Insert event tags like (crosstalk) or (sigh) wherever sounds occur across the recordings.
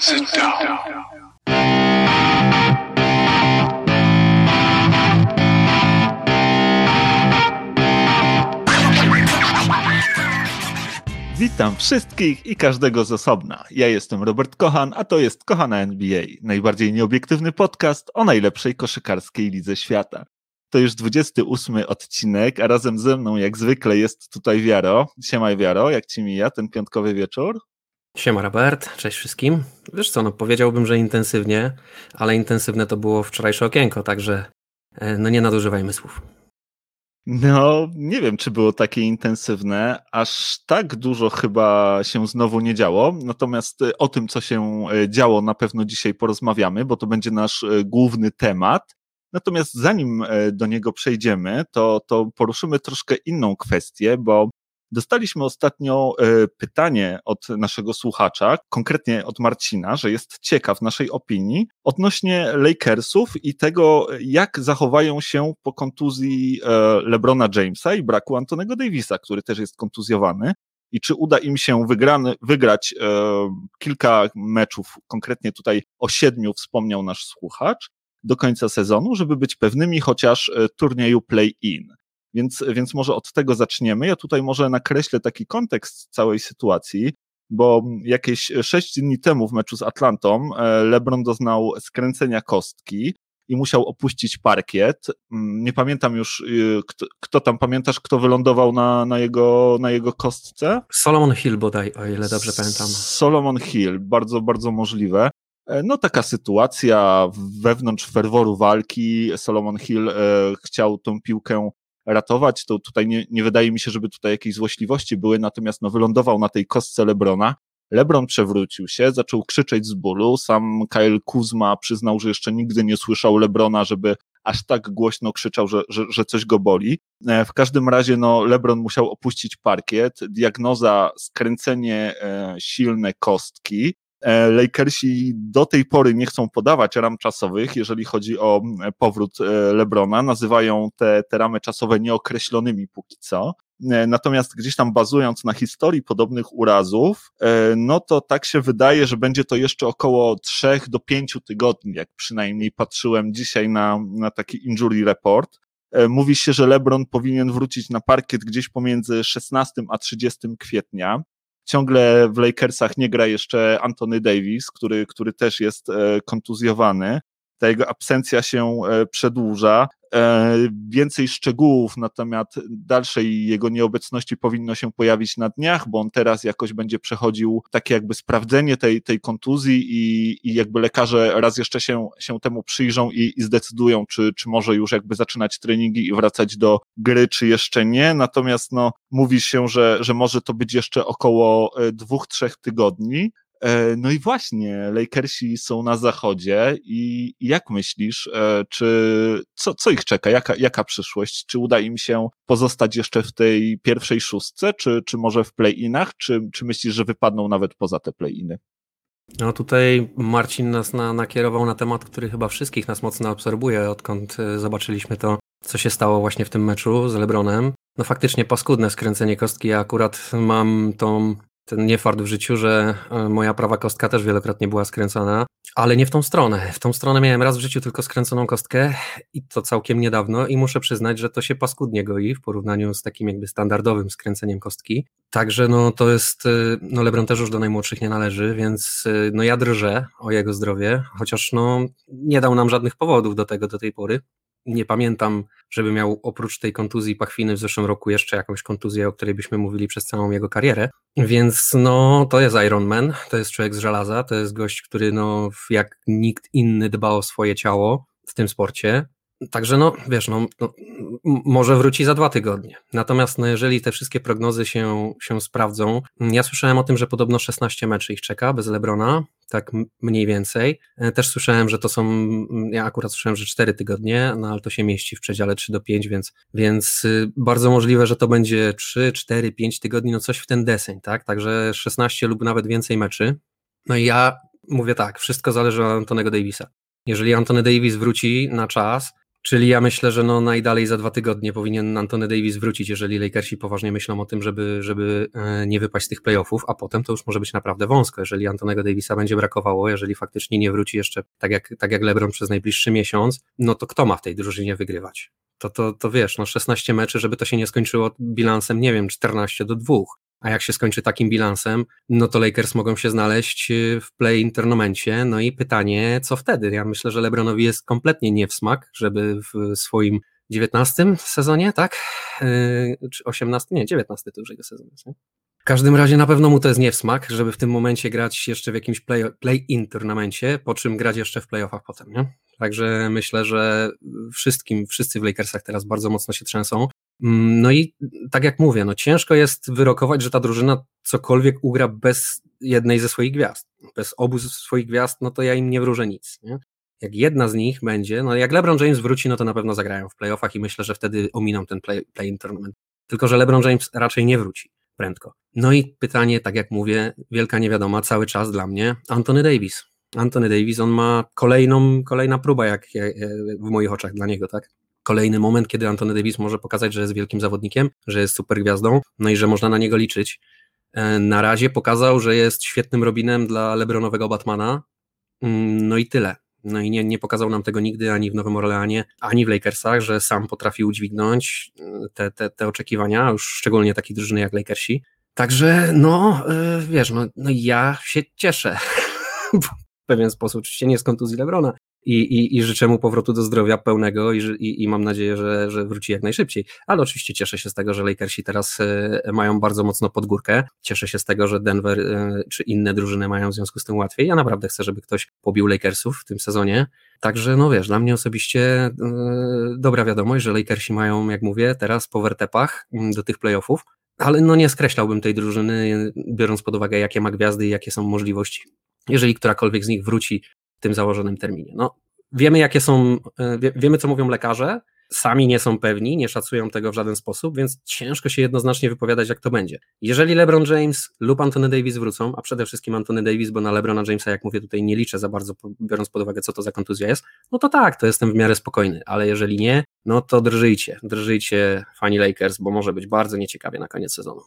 Sit down. Witam wszystkich i każdego z osobna. Ja jestem Robert Kochan, a to jest Kochana NBA, najbardziej nieobiektywny podcast o najlepszej koszykarskiej lidze świata. To już 28 odcinek, a razem ze mną jak zwykle jest tutaj Wiaro. Siemaj Wiaro, jak ci mija ten piątkowy wieczór? Siema Robert, cześć wszystkim. Wiesz co, no powiedziałbym, że intensywnie, ale intensywne to było wczorajsze okienko, także e, no nie nadużywajmy słów. No, nie wiem, czy było takie intensywne. Aż tak dużo chyba się znowu nie działo. Natomiast e, o tym, co się e, działo, na pewno dzisiaj porozmawiamy, bo to będzie nasz główny temat. Natomiast zanim do niego przejdziemy, to, to poruszymy troszkę inną kwestię, bo Dostaliśmy ostatnio e, pytanie od naszego słuchacza, konkretnie od Marcina, że jest ciekaw naszej opinii odnośnie Lakersów i tego, jak zachowają się po kontuzji e, LeBrona Jamesa i braku Antonego Davisa, który też jest kontuzjowany. I czy uda im się wygrany, wygrać e, kilka meczów, konkretnie tutaj o siedmiu wspomniał nasz słuchacz, do końca sezonu, żeby być pewnymi chociaż turnieju play-in. Więc, więc może od tego zaczniemy. Ja tutaj może nakreślę taki kontekst całej sytuacji, bo jakieś sześć dni temu w meczu z Atlantą e, LeBron doznał skręcenia kostki i musiał opuścić parkiet. Mm, nie pamiętam już, y, kto, kto, tam, pamiętasz, kto wylądował na, na, jego, na jego kostce? Solomon Hill bodaj, o ile dobrze pamiętam. Solomon Hill, bardzo, bardzo możliwe. E, no taka sytuacja wewnątrz ferworu walki. Solomon Hill e, chciał tą piłkę ratować, to tutaj nie, nie wydaje mi się, żeby tutaj jakieś złośliwości były, natomiast no wylądował na tej kostce Lebrona, Lebron przewrócił się, zaczął krzyczeć z bólu. Sam Kyle Kuzma przyznał, że jeszcze nigdy nie słyszał Lebrona, żeby aż tak głośno krzyczał, że, że, że coś go boli. E, w każdym razie no, Lebron musiał opuścić parkiet. Diagnoza skręcenie e, silne kostki. E, Lakersi do tej pory nie chcą podawać ram czasowych, jeżeli chodzi o powrót e, Lebrona. Nazywają te, te ramy czasowe nieokreślonymi póki co. E, natomiast gdzieś tam bazując na historii podobnych urazów, no to tak się wydaje, że będzie to jeszcze około 3 do 5 tygodni, jak przynajmniej patrzyłem dzisiaj na, na taki injury report. Mówi się, że LeBron powinien wrócić na parkiet gdzieś pomiędzy 16 a 30 kwietnia ciągle w Lakersach nie gra jeszcze Anthony Davis, który, który też jest e, kontuzjowany. Ta jego absencja się e, przedłuża. E, więcej szczegółów na temat dalszej jego nieobecności powinno się pojawić na dniach, bo on teraz jakoś będzie przechodził takie jakby sprawdzenie tej, tej kontuzji i, i jakby lekarze raz jeszcze się, się temu przyjrzą i, i zdecydują, czy, czy może już jakby zaczynać treningi i wracać do gry, czy jeszcze nie. Natomiast no, mówi się, że, że może to być jeszcze około e, dwóch, trzech tygodni. E, no i właśnie, Lakersi są na zachodzie i jak myślisz, e, czy co, co ich czeka, jaka, jaka przyszłość? Czy uda im się pozostać jeszcze w tej pierwszej szóstce, czy, czy może w play-inach, czy, czy myślisz, że wypadną nawet poza te play-iny? No tutaj Marcin nas na, nakierował na temat, który chyba wszystkich nas mocno absorbuje, odkąd e, zobaczyliśmy to, co się stało właśnie w tym meczu z Lebronem. No faktycznie paskudne skręcenie kostki. Ja akurat mam tą ten niefart w życiu, że e, moja prawa kostka też wielokrotnie była skręcona, ale nie w tą stronę. W tą stronę miałem raz w życiu tylko skręconą kostkę i to całkiem niedawno i muszę przyznać, że to się paskudnie goi w porównaniu z takim jakby standardowym skręceniem kostki. Także no to jest, e, no Lebron też już do najmłodszych nie należy, więc e, no ja drżę o jego zdrowie, chociaż no nie dał nam żadnych powodów do tego do tej pory nie pamiętam, żeby miał oprócz tej kontuzji pachwiny w zeszłym roku jeszcze jakąś kontuzję, o której byśmy mówili przez całą jego karierę. Więc no, to jest Iron Man, to jest człowiek z żelaza, to jest gość, który no, jak nikt inny dba o swoje ciało w tym sporcie. Także no, wiesz, no, no, może wróci za dwa tygodnie. Natomiast no, jeżeli te wszystkie prognozy się, się sprawdzą, ja słyszałem o tym, że podobno 16 meczy ich czeka bez Lebrona, tak mniej więcej. E, też słyszałem, że to są, ja akurat słyszałem, że 4 tygodnie, no ale to się mieści w przedziale 3 do 5, więc, więc y, bardzo możliwe, że to będzie 3, 4, 5 tygodni, no coś w ten deseń, tak? Także 16 lub nawet więcej meczy. No i ja mówię tak, wszystko zależy od Antonego Davisa. Jeżeli Antony Davis wróci na czas, Czyli ja myślę, że no najdalej za dwa tygodnie powinien Antony Davis wrócić, jeżeli Lakersi poważnie myślą o tym, żeby, żeby e, nie wypaść z tych playoffów, a potem to już może być naprawdę wąsko, jeżeli Antonego Davisa będzie brakowało, jeżeli faktycznie nie wróci jeszcze tak jak, tak jak LeBron przez najbliższy miesiąc, no to kto ma w tej drużynie wygrywać? To, to, to wiesz, no 16 meczy, żeby to się nie skończyło bilansem, nie wiem, 14 do 2. A jak się skończy takim bilansem, no to Lakers mogą się znaleźć y, w play tournamencie. No i pytanie, co wtedy? Ja myślę, że LeBronowi jest kompletnie nie w smak, żeby w swoim 19 sezonie, tak? Yy, czy 18? Nie, 19 to już jego sezon jest. W każdym razie na pewno mu to jest nie w smak, żeby w tym momencie grać jeszcze w jakimś play-in play turnamencie, po czym grać jeszcze w playoffach potem, nie? Także myślę, że wszystkim, wszyscy w Lakersach teraz bardzo mocno się trzęsą. Mm, no i tak jak mówię, no ciężko jest wyrokować, że ta drużyna cokolwiek ugra bez jednej ze swoich gwiazd. Bez obu swoich gwiazd, no to ja im nie wróżę nic. Nie? Jak jedna z nich będzie, no jak LeBron James wróci, no to na pewno zagrają w playoffach i myślę, że wtedy ominą ten play, play tournament. Tylko, że LeBron James raczej nie wróci prędko. No i pytanie, tak jak mówię, wielka niewiadoma cały czas dla mnie, Anthony Davis. Anthony Davis, on ma kolejną, kolejna próba jak, w moich oczach dla niego, tak? Kolejny moment, kiedy Antony Davis może pokazać, że jest wielkim zawodnikiem, że jest super gwiazdą, no i że można na niego liczyć. E, na razie pokazał, że jest świetnym Robinem dla Lebronowego Batmana, mm, no i tyle. No i nie, nie pokazał nam tego nigdy ani w Nowym Orleanie, ani w Lakersach, że sam potrafi udźwignąć e, te, te, te oczekiwania, już szczególnie takie drużyny jak Lakersi. Także no, e, wiesz, no, no ja się cieszę (laughs) w pewien sposób, oczywiście nie z kontuzji Lebrona, i, i, i życzę mu powrotu do zdrowia pełnego i, i, i mam nadzieję, że, że wróci jak najszybciej. Ale oczywiście cieszę się z tego, że Lakersi teraz e, mają bardzo mocno pod górkę. Cieszę się z tego, że Denver e, czy inne drużyny mają w związku z tym łatwiej. Ja naprawdę chcę, żeby ktoś pobił Lakersów w tym sezonie. Także no wiesz, dla mnie osobiście e, dobra wiadomość, że Lakersi mają, jak mówię, teraz po wertepach mm, do tych playoffów, ale no nie skreślałbym tej drużyny, biorąc pod uwagę, jakie ma gwiazdy i jakie są możliwości. Jeżeli którakolwiek z nich wróci w tym założonym terminie. No, wiemy, jakie są, e, wie, wiemy, co mówią lekarze, sami nie są pewni, nie szacują tego w żaden sposób, więc ciężko się jednoznacznie wypowiadać, jak to będzie. Jeżeli LeBron James lub Anthony Davis wrócą, a przede wszystkim Anthony Davis, bo na LeBrona Jamesa, jak mówię, tutaj nie liczę za bardzo, biorąc pod uwagę, co to za kontuzja jest, no to tak, to jestem w miarę spokojny, ale jeżeli nie, no to drżyjcie, drżyjcie fani Lakers, bo może być bardzo nieciekawie na koniec sezonu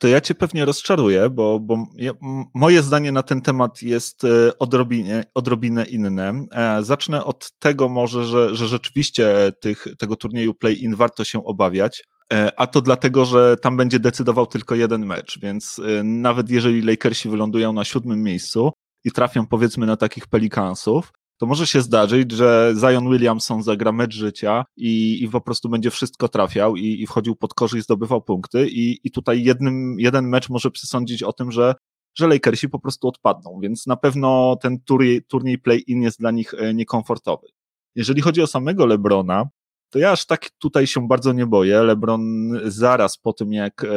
to ja cię pewnie rozczaruję, bo, bo ja, moje zdanie na ten temat jest e, odrobinie, odrobinę inne. E, zacznę od tego może, że, że rzeczywiście tych, tego turnieju play-in warto się obawiać, e, a to dlatego, że tam będzie decydował tylko jeden mecz, więc nawet jeżeli Lakersi wylądują na siódmym miejscu i trafią powiedzmy na takich Pelikansów, to może się zdarzyć, że Zion Williamson zagra mecz życia i, i po prostu będzie wszystko trafiał i, i wchodził pod korzy i zdobywał punkty i, i tutaj jednym, jeden mecz może przesądzić o tym, że że Lakersi po prostu odpadną, więc na pewno ten turniej, turniej play-in jest dla nich e, niekomfortowy. Jeżeli chodzi o samego Lebrona, to ja aż tak tutaj się bardzo nie boję. LeBron zaraz po tym, jak e,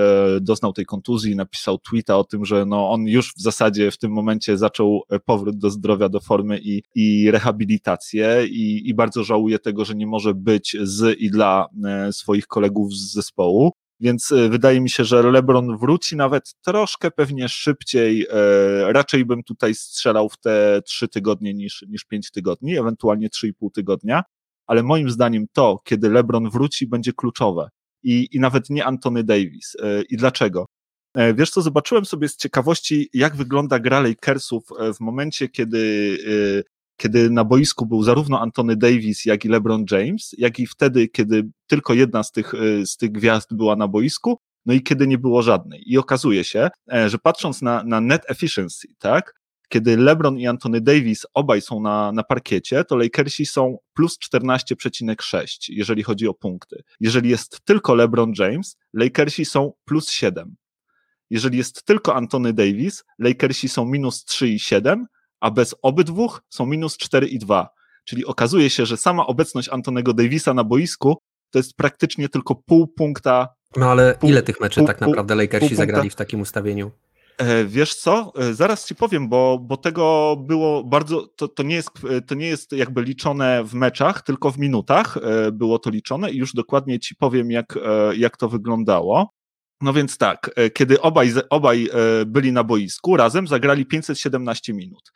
doznał tej kontuzji, napisał tweeta o tym, że no on już w zasadzie w tym momencie zaczął e, powrót do zdrowia, do formy i, i rehabilitację i, i bardzo żałuje tego, że nie może być z i dla e, swoich kolegów z zespołu. Więc wydaje mi się, że LeBron wróci nawet troszkę pewnie szybciej. Raczej bym tutaj strzelał w te trzy tygodnie niż, niż pięć tygodni, ewentualnie trzy i pół tygodnia ale moim zdaniem to, kiedy LeBron wróci, będzie kluczowe. I, i nawet nie Antony Davis. E, I dlaczego? E, wiesz co, zobaczyłem sobie z ciekawości, jak wygląda gra Lakersów e, w momencie, kiedy, kiedy na boisku był zarówno Antony Davis, jak i LeBron James, jak i wtedy, kiedy tylko jedna z tych, z tych gwiazd była na boisku, no i kiedy nie było żadnej. I okazuje się, że patrząc na, na net efficiency, tak, kiedy LeBron i Anthony Davis obaj są na, na parkiecie, to Lakersi są plus 14,6, jeżeli chodzi o punkty. Jeżeli jest tylko LeBron James, Lakersi są plus 7. Jeżeli jest tylko Anthony Davis, Lakersi są minus 3,7, a bez obydwu są minus 4,2. Czyli okazuje się, że sama obecność Antonego Davisa na boisku to jest praktycznie tylko pół punkta. No ale pół, ile tych meczy pół, tak naprawdę Lakersi zagrali w takim ustawieniu? E, wiesz co? E, zaraz ci powiem, bo, bo tego było bardzo. To, to, nie jest, e, to nie jest jakby liczone w meczach, tylko w minutach było to liczone i już dokładnie ci powiem, jak, jak to wyglądało. No więc tak, kiedy obaj, obaj byli na boisku, razem zagrali 517 minut.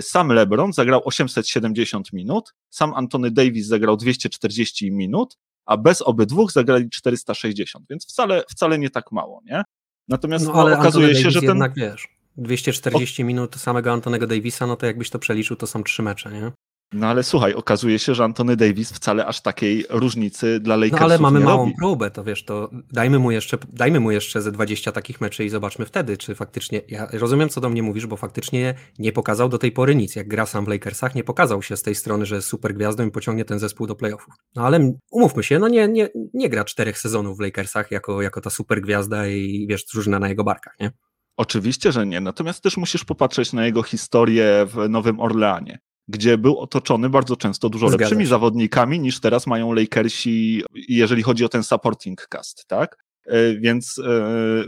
sam LeBron zagrał 870 minut, sam Antony Davis zagrał 240 minut, a bez obydwu zagrali 460, więc wcale, wcale nie tak mało, nie? Natomiast no, ale okazuje Antony się, Davis że ten... jednak wiesz, 240 o... minut samego Antonego Davisa, no to jakbyś to przeliczył, to są trzy mecze, nie? No ale słuchaj, okazuje się, że Antony Davis wcale aż takiej różnicy dla Lakersów No ale mamy małą robi. próbę, to wiesz, to dajmy mu jeszcze, dajmy mu jeszcze ze 20 takich meczy i zobaczmy wtedy, czy faktycznie, ja rozumiem co do mnie mówisz, bo faktycznie nie pokazał do tej pory nic, jak gra sam w Lakersach, nie pokazał się z tej strony, że jest super gwiazdą i pociągnie ten zespół do playoffów. No ale umówmy się, no nie, nie, nie gra czterech sezonów w Lakersach jako, jako ta super gwiazda i wiesz, drużyna na jego barkach, nie? Oczywiście, że nie. Natomiast też musisz popatrzeć na jego historię w Nowym Orleanie gdzie był otoczony bardzo często dużo Zgadza lepszymi się. zawodnikami niż teraz mają Lakersi, jeżeli chodzi o ten supporting cast, tak? E, więc e,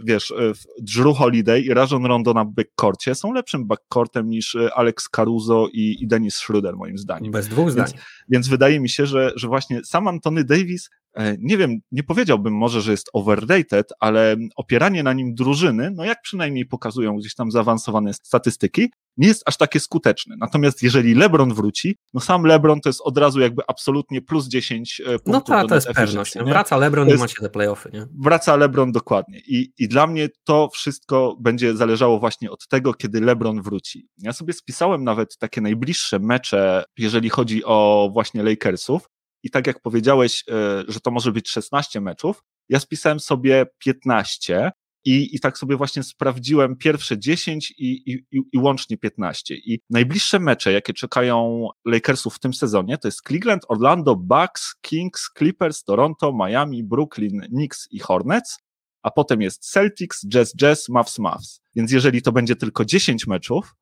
wiesz, e, Drew Holiday i Rajon Rondo na backcourcie są lepszym backcourtem niż Alex Caruso i, i Dennis Schroeder moim zdaniem. Bez dwóch zdań. Więc, więc wydaje mi się, że, że właśnie sam Antony Davis nie wiem, nie powiedziałbym może, że jest overrated, ale opieranie na nim drużyny, no jak przynajmniej pokazują gdzieś tam zaawansowane statystyki, nie jest aż takie skuteczne. Natomiast jeżeli LeBron wróci, no sam LeBron to jest od razu jakby absolutnie plus 10 e, punktów. No tak, to jest pewność. Nie? Wraca LeBron jest, i macie te playoffy. Nie? Wraca LeBron dokładnie. I, I dla mnie to wszystko będzie zależało właśnie od tego, kiedy LeBron wróci. Ja sobie spisałem nawet takie najbliższe mecze, jeżeli chodzi o właśnie Lakersów. I tak jak powiedziałeś, e, że to może być 16 meczów, ja spisałem sobie 15 i, I tak sobie właśnie sprawdziłem pierwsze 10 i, i, i łącznie 15. I najbliższe mecze, jakie czekają Lakersów w tym sezonie, to jest Cleveland, Orlando, Bucks, Kings, Clippers, Toronto, Miami, Brooklyn, Knicks i Hornets. A potem jest Celtics, Jazz, Jazz, Mavs, Mavs. Więc jeżeli to będzie tylko 10 meczów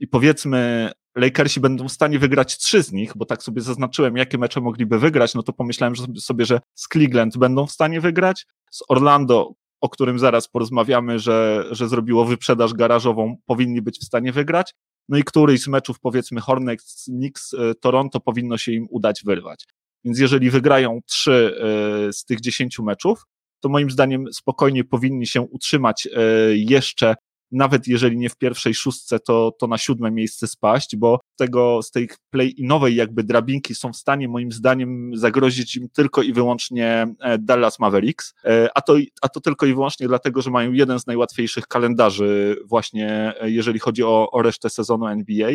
i powiedzmy Lakersi będą w stanie wygrać trzy z nich, bo tak sobie zaznaczyłem, jakie mecze mogliby wygrać, no to pomyślałem sobie, że z Cleveland będą w stanie wygrać, z Orlando o którym zaraz porozmawiamy, że, że zrobiło wyprzedaż garażową, powinni być w stanie wygrać. No i któryś z meczów, powiedzmy Hornets, Knicks, e, Toronto powinno się im udać wyrwać. Więc jeżeli wygrają trzy e, z tych dziesięciu meczów, to moim zdaniem spokojnie powinni się utrzymać e, jeszcze nawet jeżeli nie w pierwszej szóstce, to, to na siódme miejsce spaść, bo tego, z tej play-inowej jakby drabinki są w stanie moim zdaniem zagrozić im tylko i wyłącznie e, Dallas Mavericks, e, a to, a to tylko i wyłącznie dlatego, że mają jeden z najłatwiejszych kalendarzy właśnie, e, jeżeli chodzi o, o resztę sezonu NBA.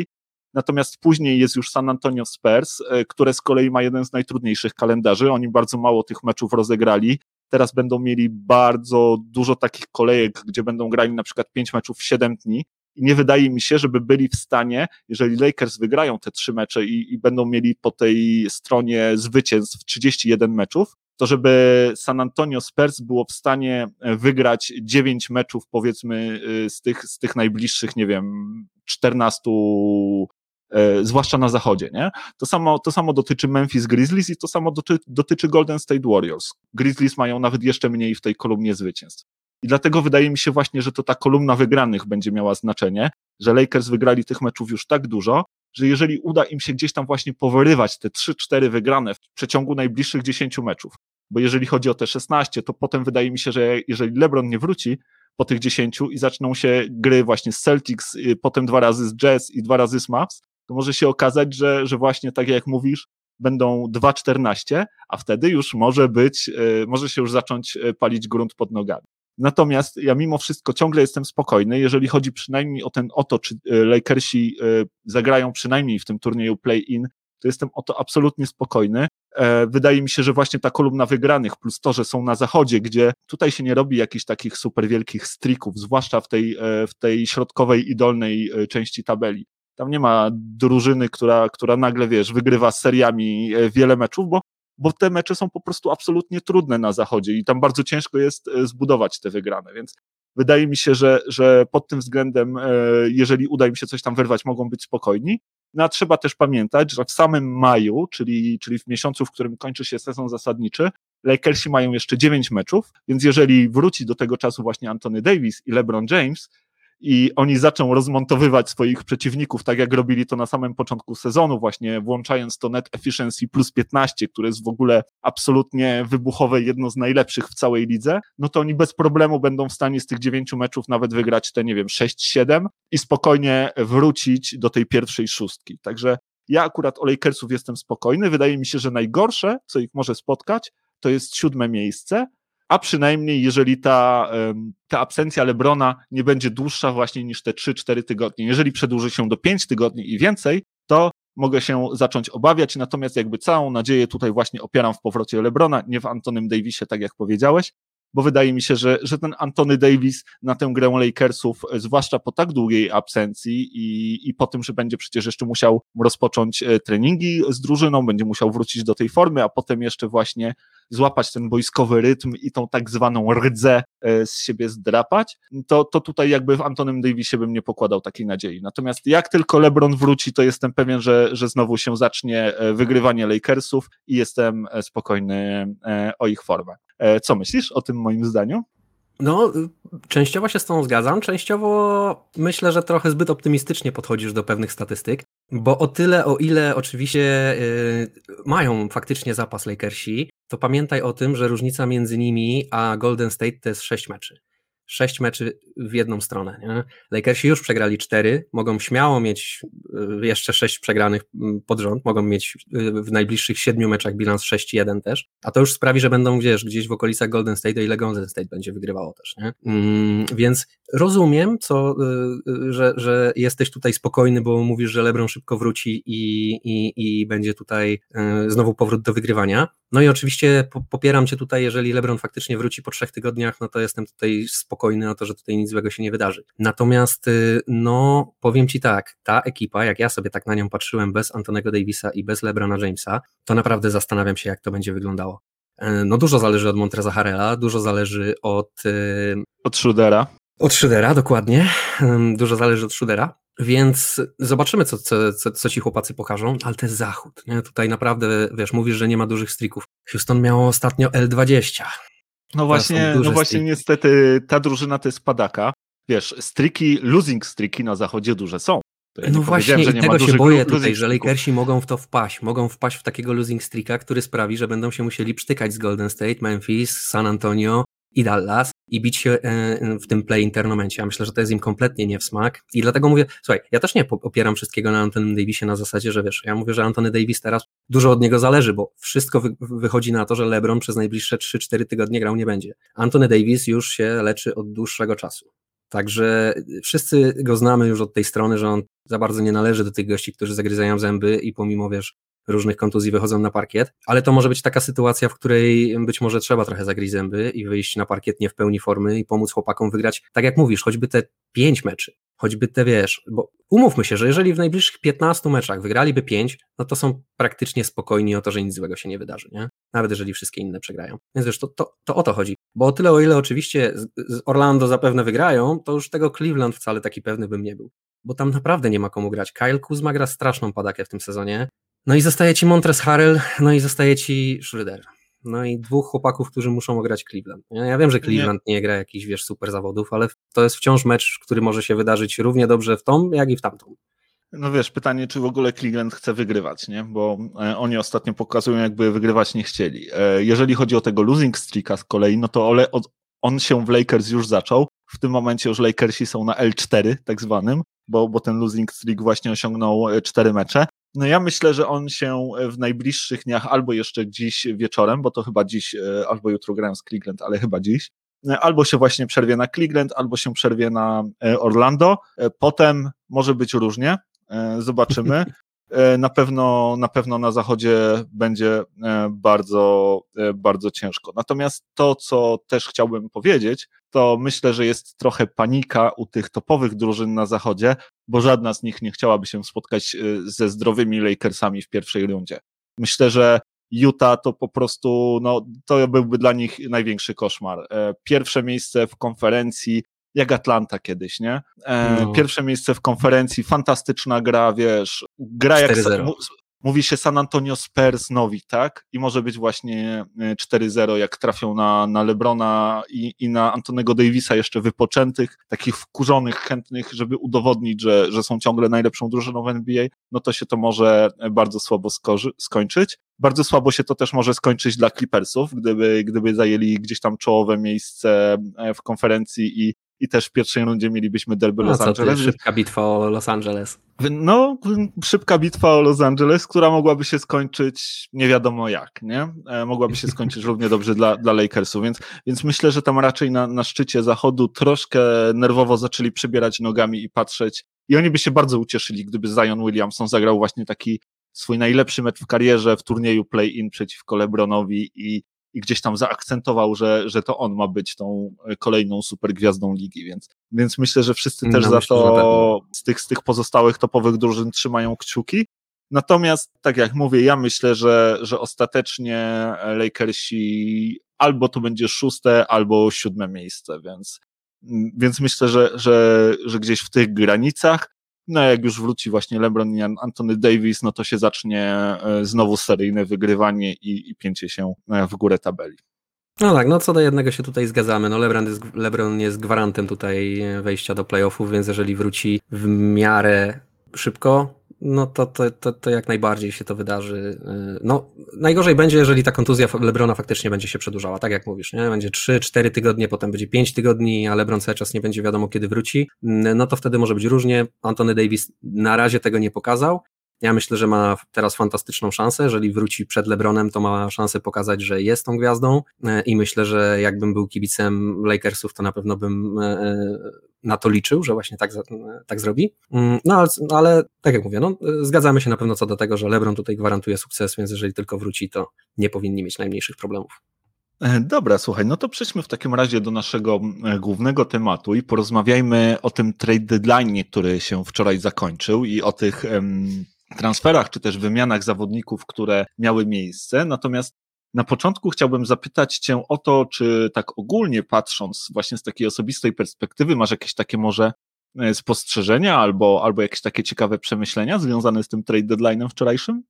Natomiast później jest już San Antonio Spurs, które z kolei ma jeden z najtrudniejszych kalendarzy. Oni bardzo mało tych meczów rozegrali. Teraz będą mieli bardzo dużo takich kolejek, gdzie będą grali na przykład 5 meczów w 7 dni. I nie wydaje mi się, żeby byli w stanie, jeżeli Lakers wygrają te trzy mecze i, i będą mieli po tej stronie zwycięstw 31 meczów, to żeby San Antonio Spurs było w stanie wygrać 9 meczów, powiedzmy, y, z tych, z tych najbliższych, nie wiem, 14 E, zwłaszcza na zachodzie, nie? To samo, to samo dotyczy Memphis Grizzlies i to samo dotyczy, dotyczy Golden State Warriors. Grizzlies mają nawet jeszcze mniej w tej kolumnie zwycięstw. I dlatego wydaje mi się właśnie, że to ta kolumna wygranych będzie miała znaczenie, że Lakers wygrali tych meczów już tak dużo, że jeżeli uda im się gdzieś tam właśnie powyrywać te 3-4 wygrane w przeciągu najbliższych 10 meczów, bo jeżeli chodzi o te 16, to potem wydaje mi się, że jeżeli LeBron nie wróci po tych 10 i zaczną się gry właśnie z Celtics, y, potem dwa razy z Jazz i dwa razy z Mavs, to może się okazać, że, że właśnie tak jak mówisz, będą 2,14, a wtedy już może być, e, może się już zacząć e, palić grunt pod nogami. Natomiast ja mimo wszystko ciągle jestem spokojny, jeżeli chodzi przynajmniej o ten oto, czy e, Lakersi zagrają przynajmniej w tym turnieju play-in, to jestem o to absolutnie spokojny. Wydaje mi się, że właśnie ta kolumna wygranych, plus to, że są na zachodzie, gdzie tutaj się nie robi jakichś takich super wielkich strików, zwłaszcza w tej, w tej środkowej i dolnej części tabeli. Tam nie ma drużyny, która, która nagle, wiesz, wygrywa seriami e, wiele meczów, bo, bo te mecze są po prostu absolutnie trudne na zachodzie i tam bardzo ciężko jest e, zbudować te wygrane, więc wydaje mi się, że, że pod tym względem, e, jeżeli uda im się coś tam wyrwać, mogą być spokojni. No a trzeba też pamiętać, że w samym maju, czyli, czyli w miesiącu, w którym kończy się sezon zasadniczy, Lakersi mają jeszcze dziewięć meczów, więc jeżeli wróci do tego czasu właśnie Anthony Davis i LeBron James, i oni zaczną rozmontowywać swoich przeciwników, tak jak robili to na samym początku sezonu, właśnie włączając to net efficiency plus 15, które jest w ogóle absolutnie wybuchowe, jedno z najlepszych w całej lidze, no to oni bez problemu będą w stanie z tych dziewięciu meczów nawet wygrać te, nie wiem, 6-7 i spokojnie wrócić do tej pierwszej szóstki. Także ja akurat o Lakersów jestem spokojny. Wydaje mi się, że najgorsze, co ich może spotkać, to jest siódme miejsce, a przynajmniej jeżeli ta, ta absencja Lebrona nie będzie dłuższa właśnie niż te 3-4 tygodnie. Jeżeli przedłuży się do 5 tygodni i więcej, to mogę się zacząć obawiać, natomiast jakby całą nadzieję tutaj właśnie opieram w powrocie Lebrona, nie w Antonym Davisie, tak jak powiedziałeś, bo wydaje mi się, że, że ten Antony Davis na tę grę Lakersów, zwłaszcza po tak długiej absencji i, i po tym, że będzie przecież jeszcze musiał rozpocząć e, treningi z drużyną, będzie musiał wrócić do tej formy, a potem jeszcze właśnie złapać ten boiskowy rytm i tą tak zwaną rdzę e, z siebie zdrapać, to, to tutaj jakby w Antonym Davisie bym nie pokładał takiej nadziei. Natomiast jak tylko LeBron wróci, to jestem pewien, że, że znowu się zacznie e, wygrywanie Lakersów i jestem spokojny o ich formę. Co myślisz o tym moim zdaniu? No, częściowo się z tą zgadzam, częściowo myślę, że trochę zbyt optymistycznie podchodzisz do pewnych statystyk, bo o tyle, o ile oczywiście yy, mają faktycznie zapas Lakersi, to pamiętaj o tym, że różnica między nimi a Golden State to jest 6 meczy sześć meczy w jedną stronę. Nie? Lakersi już przegrali cztery, mogą śmiało mieć y, jeszcze sześć przegranych mm, pod rząd, mogą mieć y, w najbliższych siedmiu meczach bilans 6-1 też, a to już sprawi, że będą wiesz, gdzieś w okolicach Golden State, o ile Golden State będzie wygrywało też. Nie? Mm, więc rozumiem, co, y, że, że jesteś tutaj spokojny, bo mówisz, że LeBron szybko wróci i, i, i będzie tutaj znowu powrót do wygrywania. No i oczywiście popieram cię tutaj, jeżeli LeBron faktycznie wróci po trzech tygodniach, no to jestem tutaj spokojny o to, że tutaj nic złego się nie wydarzy. Natomiast, y, no, powiem ci tak, ta ekipa, jak ja sobie tak na nią patrzyłem bez Antonego Davisa i bez LeBrona Jamesa, to naprawdę zastanawiam się, jak to będzie wyglądało. E, no dużo zależy od Montreza Harrela, dużo zależy od... Y, od Schroedera. Od Schroedera, dokładnie. Dużo zależy od Schroedera. Więc zobaczymy, co, co, co, co, ci chłopacy pokażą, ale to jest zachód. Nie? Tutaj naprawdę, wiesz, mówisz, że nie ma dużych strików. Houston miało ostatnio L20. No właśnie, no właśnie niestety ta drużyna to jest padaka. Wiesz, striki, losing striki na zachodzie duże są. Ja no właśnie, i tego się boję tutaj, że Lakersi mogą w to wpaść. Mogą wpaść w takiego losing streaka, który sprawi, że będą się musieli przytykać z Golden State, Memphis, San Antonio i Dallas i bić się e, w tym play internamencie. Ja myślę, że to jest im kompletnie nie w smak i dlatego mówię, słuchaj, ja też nie opieram wszystkiego na Antonym Davisie na zasadzie, że wiesz, ja mówię, że Antony Davis teraz dużo od niego zależy, bo wszystko wy wychodzi na to, że LeBron przez najbliższe 3-4 tygodnie grał nie będzie. Antony Davis już się leczy od dłuższego czasu. Także wszyscy go znamy już od tej strony, że on za bardzo nie należy do tych gości, którzy zagryzają zęby i pomimo, wiesz, różnych kontuzji wychodzą na parkiet, ale to może być taka sytuacja, w której być może trzeba trochę zagryźć zęby i wyjść na parkiet nie w pełni formy i pomóc chłopakom wygrać, tak jak mówisz, choćby te pięć meczy, choćby te, wiesz, bo umówmy się, że jeżeli w najbliższych 15 meczach wygraliby pięć, no to są praktycznie spokojni o to, że nic złego się nie wydarzy, nie? Nawet jeżeli wszystkie inne przegrają. Więc wiesz, to, to, to o to chodzi. Bo o tyle, o ile oczywiście z Orlando zapewne wygrają, to już tego Cleveland wcale taki pewny bym nie był. Bo tam naprawdę nie ma komu grać. Kyle Kuzma gra straszną padakę w tym sezonie. No i zostaje ci Montres Harrell, no i zostaje ci Schroeder. No i dwóch chłopaków, którzy muszą grać Cleveland. Ja wiem, że Cleveland nie, nie gra jakichś, wiesz, super zawodów, ale to jest wciąż mecz, który może się wydarzyć równie dobrze w tą, jak i w tamtą. No wiesz, pytanie, czy w ogóle Cleveland chce wygrywać, nie? Bo e, oni ostatnio pokazują, jakby wygrywać nie chcieli. E, jeżeli chodzi o tego losing streaka z kolei, no to on się w Lakers już zaczął. W tym momencie już Lakersi są na L4, tak zwanym, bo, bo ten losing streak właśnie osiągnął e, cztery mecze. No ja myślę, że on się w najbliższych dniach, albo jeszcze dziś wieczorem, bo to chyba dziś, e, albo jutro grałem z Cleveland, ale chyba dziś, e, albo się właśnie przerwie na Cleveland, albo się przerwie na e, Orlando. Potem może być różnie, zobaczymy. (laughs) E, na pewno, na pewno na zachodzie będzie e, bardzo, e, bardzo ciężko. Natomiast to, co też chciałbym powiedzieć, to myślę, że jest trochę panika u tych topowych drużyn na zachodzie, bo żadna z nich nie chciałaby się spotkać ze zdrowymi Lakersami w pierwszej rundzie. Myślę, że Utah to po prostu, no, to byłby dla nich największy koszmar. Pierwsze miejsce w konferencji, jak Atlanta kiedyś, nie? E, no. Pierwsze miejsce w konferencji, fantastyczna gra, wiesz, gra jak, mówi się San Antonio Spurs nowi, tak? I może być właśnie 4-0, jak trafią na, na Lebrona i, i na Antonego Davisa jeszcze wypoczętych, takich wkurzonych, chętnych, żeby udowodnić, że, że są ciągle najlepszą drużyną w NBA, no to się to może bardzo słabo skorzy- skończyć. Bardzo słabo się to też może skończyć dla Clippersów, gdyby, gdyby zajęli gdzieś tam czołowe miejsce w konferencji i i też w pierwszej rundzie mielibyśmy derby no, Los Angeles. szybka bitwa o Los Angeles. No, szybka bitwa o Los Angeles, która mogłaby się skończyć nie wiadomo jak, nie? E, mogłaby się skończyć równie dobrze dla, dla Lakersu, więc, więc myślę, że tam raczej na, na szczycie zachodu troszkę nerwowo zaczęli przebierać nogami i patrzeć i oni by się bardzo ucieszyli, gdyby Zion Williamson zagrał właśnie taki swój najlepszy mecz w karierze w turnieju play-in przeciwko LeBronowi i i gdzieś tam zaakcentował, że, że to on ma być tą e, kolejną supergwiazdą ligi, więc, więc myślę, że wszyscy też no, za myślę, to z tych, z tych pozostałych topowych drużyn trzymają kciuki. Natomiast, tak jak mówię, ja myślę, że, że ostatecznie Lakersi albo to będzie szóste, albo siódme miejsce, więc, więc myślę, że, że, że gdzieś w tych granicach. No jak już wróci właśnie LeBron i Anthony Davis, no to się zacznie e, znowu seryjne wygrywanie i, i pięcie się e, w górę tabeli. No tak, no co do jednego się tutaj zgadzamy. No LeBron jest, LeBron jest gwarantem tutaj wejścia do playoffów, więc jeżeli wróci w miarę szybko, no to, to, to, to jak najbardziej się to wydarzy. Y, no, najgorzej będzie, jeżeli ta kontuzja Lebrona faktycznie będzie się przedłużała, tak jak mówisz, nie? Będzie 3-4 tygodnie, potem będzie 5 tygodni, a Lebron cały czas nie będzie wiadomo, kiedy wróci. No to wtedy może być różnie. Antony Davis na razie tego nie pokazał. Ja myślę, że ma teraz fantastyczną szansę. Jeżeli wróci przed LeBronem, to ma szansę pokazać, że jest tą gwiazdą y, i myślę, że jakbym był kibicem Lakersów, to na pewno bym na to liczył, że właśnie tak, tak zrobi. Mm, no ale, ale tak jak mówię, no, zgadzamy się na pewno co do tego, że LeBron tutaj gwarantuje sukces, więc jeżeli tylko wróci, to nie powinni mieć najmniejszych problemów. E, dobra, słuchaj, no to przejdźmy w takim razie do naszego e, głównego tematu i porozmawiajmy o tym trade deadline, który się wczoraj zakończył i o tych transferach czy też wymianach zawodników, które miały miejsce. Natomiast na początku chciałbym zapytać Cię o to, czy tak ogólnie patrząc, właśnie z takiej osobistej perspektywy, masz jakieś takie może e, spostrzeżenia albo, albo jakieś takie ciekawe przemyślenia związane z tym trade deadline'em wczorajszym?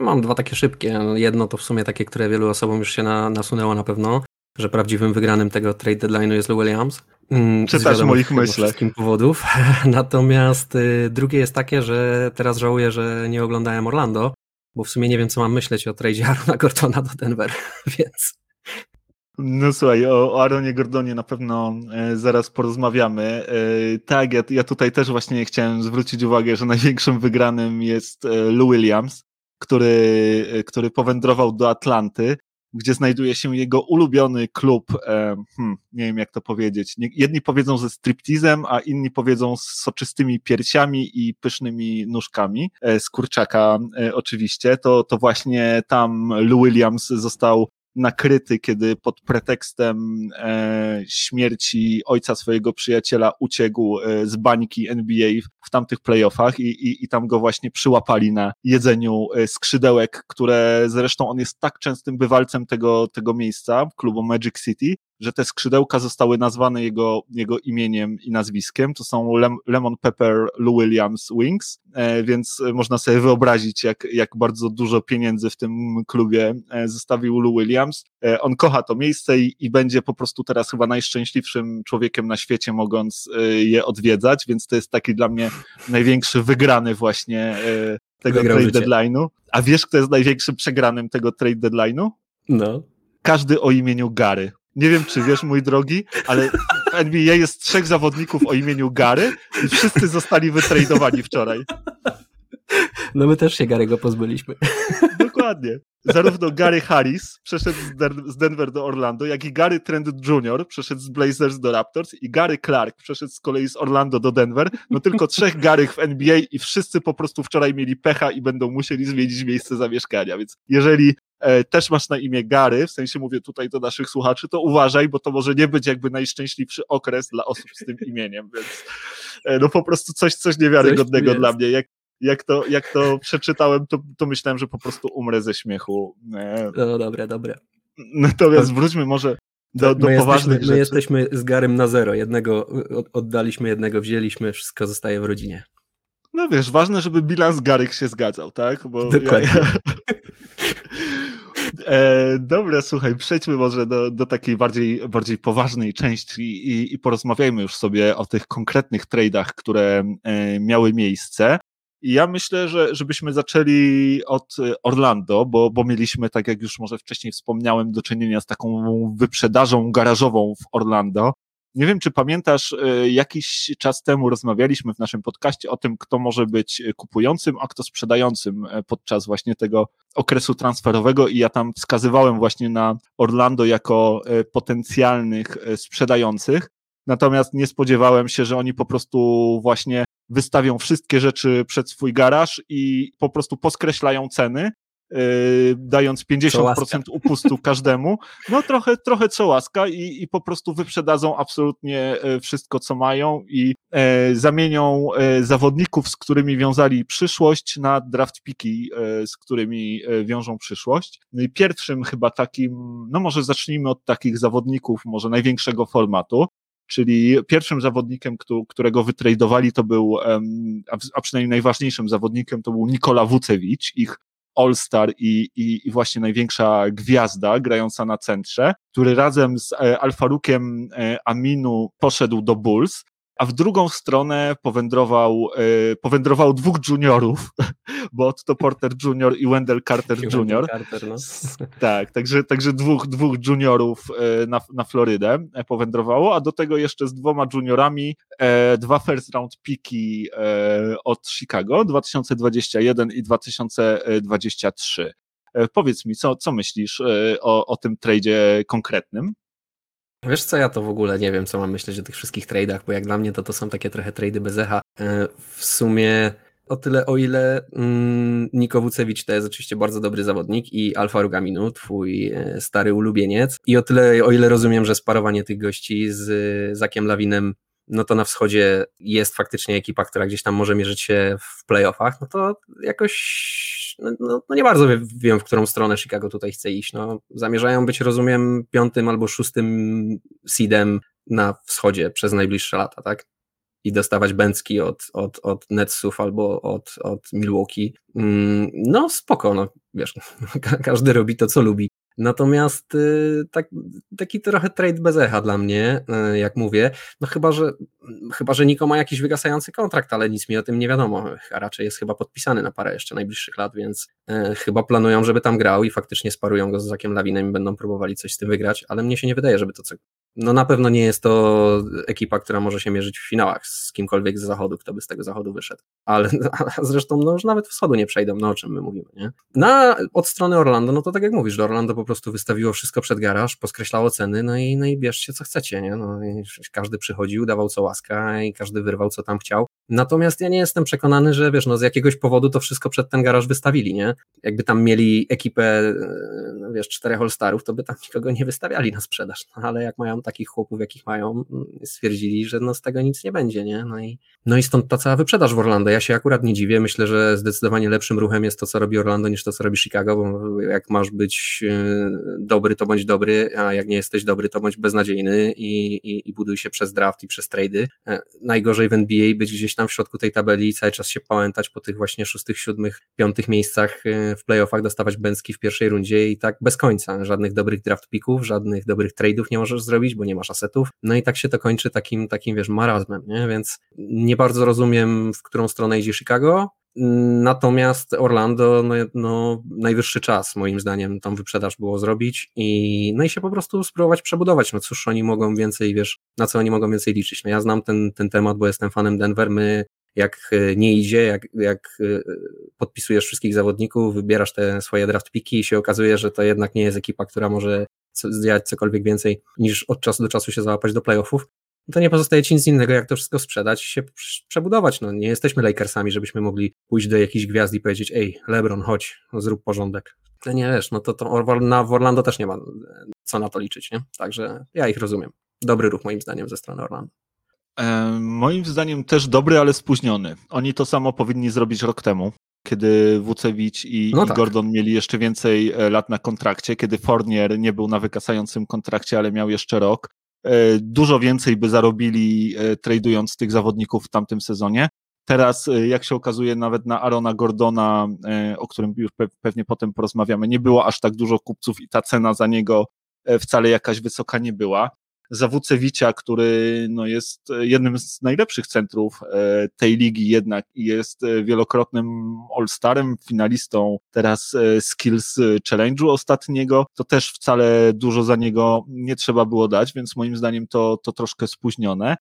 Mam dwa takie szybkie. Jedno to w sumie takie, które wielu osobom już się na, nasunęło na pewno, że prawdziwym wygranym tego trade deadline'u jest Lou Williams. Mm, Czytasz moich myślach. Z powodów. (laughs) Natomiast y, drugie jest takie, że teraz żałuję, że nie oglądałem Orlando, bo w sumie nie wiem, co mam myśleć o tradzie (laughs) Arona Gordona do Denver, (laughs) więc... No słuchaj, o, Aaronie Gordonie na pewno e, zaraz porozmawiamy. E, tak, ja, ja tutaj też właśnie chciałem zwrócić uwagę, że największym wygranym jest e, Lou Williams, który, który powędrował do Atlanty gdzie znajduje się jego ulubiony klub, e, hmm, nie wiem jak to powiedzieć, jedni powiedzą ze striptizem, a inni powiedzą z soczystymi piersiami i pysznymi nóżkami, e, z kurczaka e, oczywiście, to, to właśnie tam Lou Williams został nakryty, kiedy pod pretekstem e, śmierci ojca swojego przyjaciela uciekł e, z bańki NBA w tamtych playoffach i, i, i tam go właśnie przyłapali na jedzeniu e, skrzydełek, które zresztą on jest tak częstym bywalcem tego, tego miejsca, klubu Magic City, że te skrzydełka zostały nazwane jego, jego imieniem i nazwiskiem. To są Lemon Pepper Lou Williams Wings, e, więc można sobie wyobrazić, jak, jak bardzo dużo pieniędzy w tym klubie e, zostawił Lou Williams. E, on kocha to miejsce i, i będzie po prostu teraz chyba najszczęśliwszym człowiekiem na świecie, mogąc je odwiedzać, więc to jest taki dla mnie największy wygrany właśnie tego Wygrał trade deadline'u. A wiesz, kto jest największym przegranym tego trade deadline'u? No. Każdy o imieniu Gary. Nie wiem, czy wiesz, mój drogi, ale w NBA jest trzech zawodników o imieniu Gary i wszyscy zostali wytradowani wczoraj. No my też się Gary'ego pozbyliśmy. Dokładnie. Zarówno Gary Harris przeszedł z Denver do Orlando, jak i Gary Trent Jr. przeszedł z Blazers do Raptors i Gary Clark przeszedł z kolei z Orlando do Denver. No tylko trzech Garych w NBA i wszyscy po prostu wczoraj mieli pecha i będą musieli zmienić miejsce zamieszkania. Więc jeżeli też masz na imię Gary, w sensie mówię tutaj do naszych słuchaczy, to uważaj, bo to może nie być jakby najszczęśliwszy okres dla osób z tym imieniem, więc e, no po prostu coś, coś niewiarygodnego coś dla mnie. Jak, jak, to, jak to przeczytałem, to, to myślałem, że po prostu umrę ze śmiechu. E, no dobre, dobre. Natomiast wróćmy może do, do my poważnych jesteśmy, rzeczy. My jesteśmy z Garym na zero. Jednego oddaliśmy, jednego wzięliśmy, wszystko zostaje w rodzinie. No wiesz, ważne, żeby bilans Garyk się zgadzał, tak? Bo Dokładnie. Ja... E, dobra, słuchaj, przejdźmy może do, do takiej bardziej, bardziej poważnej części i, i porozmawiajmy już sobie o tych konkretnych tradeach, które e, miały miejsce. I ja myślę, że żebyśmy zaczęli od Orlando, bo, bo mieliśmy, tak jak już może wcześniej wspomniałem, do czynienia z taką wyprzedażą garażową w Orlando. Nie wiem, czy pamiętasz, e, jakiś czas temu rozmawialiśmy w naszym podcaście o tym, kto może być kupującym, a kto sprzedającym e, podczas właśnie tego okresu transferowego i ja tam wskazywałem właśnie na Orlando jako e, potencjalnych sprzedających. Natomiast nie spodziewałem się, że oni po prostu właśnie wystawią wszystkie rzeczy przed swój garaż i po prostu poskreślają ceny dając 50% upustu każdemu, no trochę, trochę co łaska i, i po prostu wyprzedadzą absolutnie e, wszystko, co mają i e, zamienią e, zawodników, z którymi wiązali przyszłość na draft piki, e, z którymi e, wiążą przyszłość. No i pierwszym chyba takim, no może zacznijmy od takich zawodników, może największego formatu, czyli pierwszym zawodnikiem, którego wytradowali to był, a przynajmniej najważniejszym zawodnikiem to był Nikola Wucewicz, ich All-Star i, i, i właśnie największa gwiazda grająca na centrze, który razem z e, Alfarukiem e, Aminu poszedł do Bulls a w drugą stronę powędrował, e, powędrował dwóch juniorów, (laughs) bo Otto Porter Jr. i Wendell Carter Jr. Carter, no. (laughs) Tak, także, także dwóch, dwóch juniorów e, na, na Florydę e, powędrowało, a do tego jeszcze z dwoma juniorami dwa first round piki od Chicago 2021 i 2023. Powiedz mi, co, co myślisz o, o tym tradzie konkretnym? Wiesz co, ja to w ogóle nie wiem, co mam myśleć o tych wszystkich tradeach, bo jak dla mnie to to są takie trochę trady bez echa. E, w sumie o tyle, o ile mm, Niko Wucewicz to jest oczywiście bardzo dobry zawodnik i Alfa Rugaminu, twój e, stary ulubieniec. I o tyle, o ile rozumiem, że sparowanie tych gości z Zakiem Lawinem no to na wschodzie jest faktycznie ekipa, która gdzieś tam może mierzyć się w playoffach, no to jakoś no, no, no nie bardzo wiem, w którą stronę Chicago tutaj chce iść. No, zamierzają być, rozumiem, piątym albo szóstym seedem na wschodzie przez najbliższe lata, tak? I dostawać bęcki od, od, od Netsów albo od, od Milwaukee. Mm, no spoko, no wiesz, (laughs) każdy robi to, co lubi. Natomiast y, tak, taki trochę trade bez echa dla mnie, y, jak mówię, no chyba, że chyba, że Niko ma jakiś wygasający kontrakt, ale nic mi o tym nie wiadomo, a raczej jest chyba podpisany na parę jeszcze najbliższych lat, więc y, chyba planują, żeby tam grał i faktycznie sparują go z Zakiem Lawinem i będą próbowali coś z tym wygrać, ale mnie się nie wydaje, żeby to no na pewno nie jest to ekipa, która może się mierzyć w finałach z kimkolwiek z zachodu, kto by z tego zachodu wyszedł. Ale (laughs) zresztą no już nawet wschodu nie przejdą, no o czym my mówimy, nie? Na, od strony Orlando, no to tak jak mówisz, Orlando po prostu wystawiło wszystko przed garaż, poskreślało ceny, no i, no i bierzcie co chcecie, nie? No każdy przychodził, dawał co łaska i każdy wyrwał co tam chciał. Natomiast ja nie jestem przekonany, że wiesz, no z jakiegoś powodu to wszystko przed ten garaż wystawili, nie? Jakby tam mieli ekipę, no wiesz, czterech All-Starów, to by tam nikogo nie wystawiali na sprzedaż, no, ale jak mają takich chłopów, jakich mają, stwierdzili, że no z tego nic nie będzie, nie? No i, no i stąd ta cała wyprzedaż w Orlando. Ja się akurat nie dziwię, myślę, że zdecydowanie lepszym ruchem jest to, co robi Orlando, niż to, co robi Chicago, bo jak masz być y, dobry, to bądź dobry, a jak nie jesteś dobry, to bądź beznadziejny i, i, i buduj się przez draft i przez trady. E, najgorzej w NBA być gdzieś tam w środku tej tabeli i cały czas się pałętać po tych właśnie szóstych, siódmych, piątych miejscach y, w playoffach, dostawać bęcki w pierwszej rundzie i tak bez końca. Żadnych dobrych draft pików, żadnych dobrych tradeów nie możesz zrobić, bo nie masz asetów. No i tak się to kończy takim, takim wiesz, marazmem, nie? Więc nie bardzo rozumiem, w którą stronę idzie Chicago. Natomiast Orlando, no, no, najwyższy czas, moim zdaniem, tą wyprzedaż było zrobić i, no i się po prostu spróbować przebudować. No cóż, oni mogą więcej, wiesz, na co oni mogą więcej liczyć. No ja znam ten, ten temat, bo jestem fanem Denver. My, jak e, nie idzie, jak, jak e, podpisujesz wszystkich zawodników, wybierasz te swoje draft piki i się okazuje, że to jednak nie jest ekipa, która może zjadać cokolwiek więcej niż od czasu do czasu się załapać do playoffów, to nie pozostaje ci nic innego, jak to wszystko sprzedać się przebudować. No, nie jesteśmy Lakersami, żebyśmy mogli pójść do jakichś gwiazd i powiedzieć, ej, LeBron, chodź, zrób porządek. No nie wiesz, no to, to na, w Orlando też nie ma co na to liczyć, nie? Także ja ich rozumiem. Dobry ruch moim zdaniem ze strony Orlando. E, moim zdaniem też dobry, ale spóźniony. Oni to samo powinni zrobić rok temu, kiedy Wucewicz i, no i tak. Gordon mieli jeszcze więcej e, lat na kontrakcie, kiedy Fournier nie był na wykasającym kontrakcie, ale miał jeszcze rok. E, dużo więcej by zarobili tradując tych zawodników w tamtym sezonie. Teraz, jak się okazuje, nawet na Arona Gordona, o którym już pewnie potem porozmawiamy, nie było aż tak dużo kupców i ta cena za niego wcale jakaś wysoka nie była. Zawucewicza, który no, jest jednym z najlepszych centrów e, tej ligi jednak i jest e, wielokrotnym All-Starem, finalistą teraz e, Skills Challenge'u ostatniego, to też wcale dużo za niego nie trzeba było dać, więc moim zdaniem to, to troszkę spóźnione.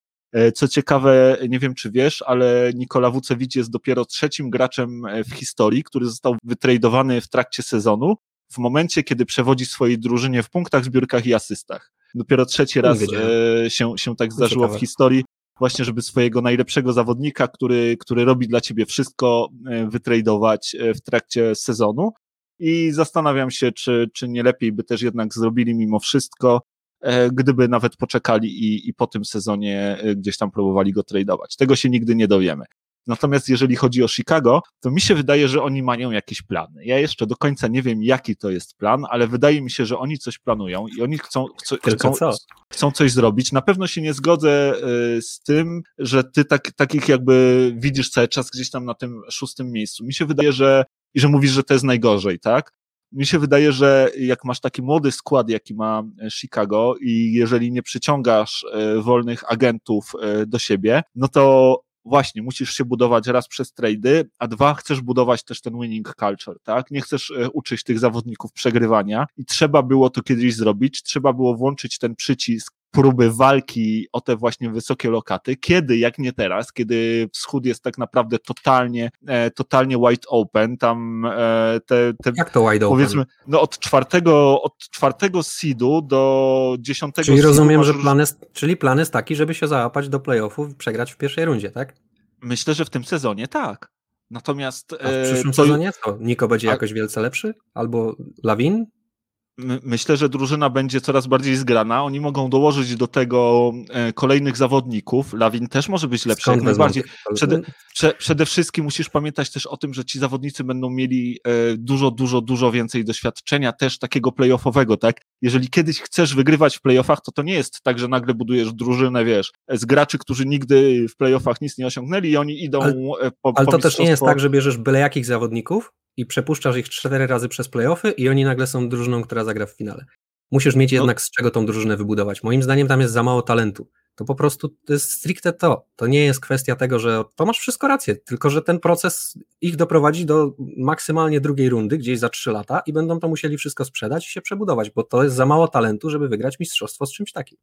Co ciekawe, nie wiem czy wiesz, ale Nikola Wucewicz jest dopiero trzecim graczem w historii, który został wytradowany w trakcie sezonu, w momencie, kiedy przewodzi swojej drużynie w punktach, zbiórkach i asystach. Dopiero trzeci raz e, się, się tak zdarzyło w historii, właśnie żeby swojego najlepszego zawodnika, który, który robi dla ciebie wszystko, e, wytradować e, w trakcie sezonu. I zastanawiam się, czy, czy nie lepiej by też jednak zrobili mimo wszystko, gdyby nawet poczekali i, i po tym sezonie gdzieś tam próbowali go tradować. Tego się nigdy nie dowiemy. Natomiast jeżeli chodzi o Chicago, to mi się wydaje, że oni mają jakieś plany. Ja jeszcze do końca nie wiem, jaki to jest plan, ale wydaje mi się, że oni coś planują i oni chcą, chcą, chcą, chcą coś zrobić. Na pewno się nie zgodzę y, z tym, że ty tak, takich jakby widzisz cały czas gdzieś tam na tym szóstym miejscu. Mi się wydaje, że i że mówisz, że to jest najgorzej, tak? Mi się wydaje, że jak masz taki młody skład, jaki ma Chicago i jeżeli nie przyciągasz y, wolnych agentów y, do siebie, no to właśnie musisz się budować raz przez trady, a dwa chcesz budować też ten winning culture, tak? Nie chcesz e, uczyć tych zawodników przegrywania i trzeba było to kiedyś zrobić, trzeba było włączyć ten przycisk próby walki o te właśnie wysokie lokaty. Kiedy, jak nie teraz, kiedy wschód jest tak naprawdę totalnie, e, totalnie wide open, tam e, te, te Jak to wide powiedzmy, open? no od czwartego, od czwartego seedu do dziesiątego Czyli rozumiem, że plan jest, czyli plan jest taki, żeby się załapać do playoffów i przegrać w pierwszej rundzie, tak? Myślę, że w tym sezonie tak. Natomiast. A w e, przyszłym sezonie co? Niko będzie jakoś wielce lepszy? Albo Lawin? Myślę, że drużyna będzie coraz bardziej zgrana. Oni mogą dołożyć do tego e, kolejnych zawodników. Lawin też może być lepszy, Skąd jak najbardziej. Przede, prze, przede wszystkim musisz pamiętać też o tym, że ci zawodnicy będą mieli e, dużo, dużo, dużo więcej doświadczenia też takiego playoffowego, tak? Jeżeli kiedyś chcesz wygrywać w playoffach, to to nie jest tak, że nagle budujesz drużynę, wiesz, z graczy, którzy nigdy w playoffach nic nie osiągnęli i oni idą ale, e, po Ale to też nie jest tak, że bierzesz byle jakich zawodników i przepuszczasz ich cztery razy przez playoffy i oni nagle są drużyną, która zagra w finale. Musisz mieć no. jednak z czego tą drużynę wybudować. Moim zdaniem tam jest za mało talentu. To po prostu to jest stricte to. To nie jest kwestia tego, że to masz wszystko rację, tylko że ten proces ich doprowadzi do maksymalnie drugiej rundy, gdzieś za trzy lata i będą to musieli wszystko sprzedać i się przebudować, bo to jest za mało talentu, żeby wygrać mistrzostwo z czymś takim.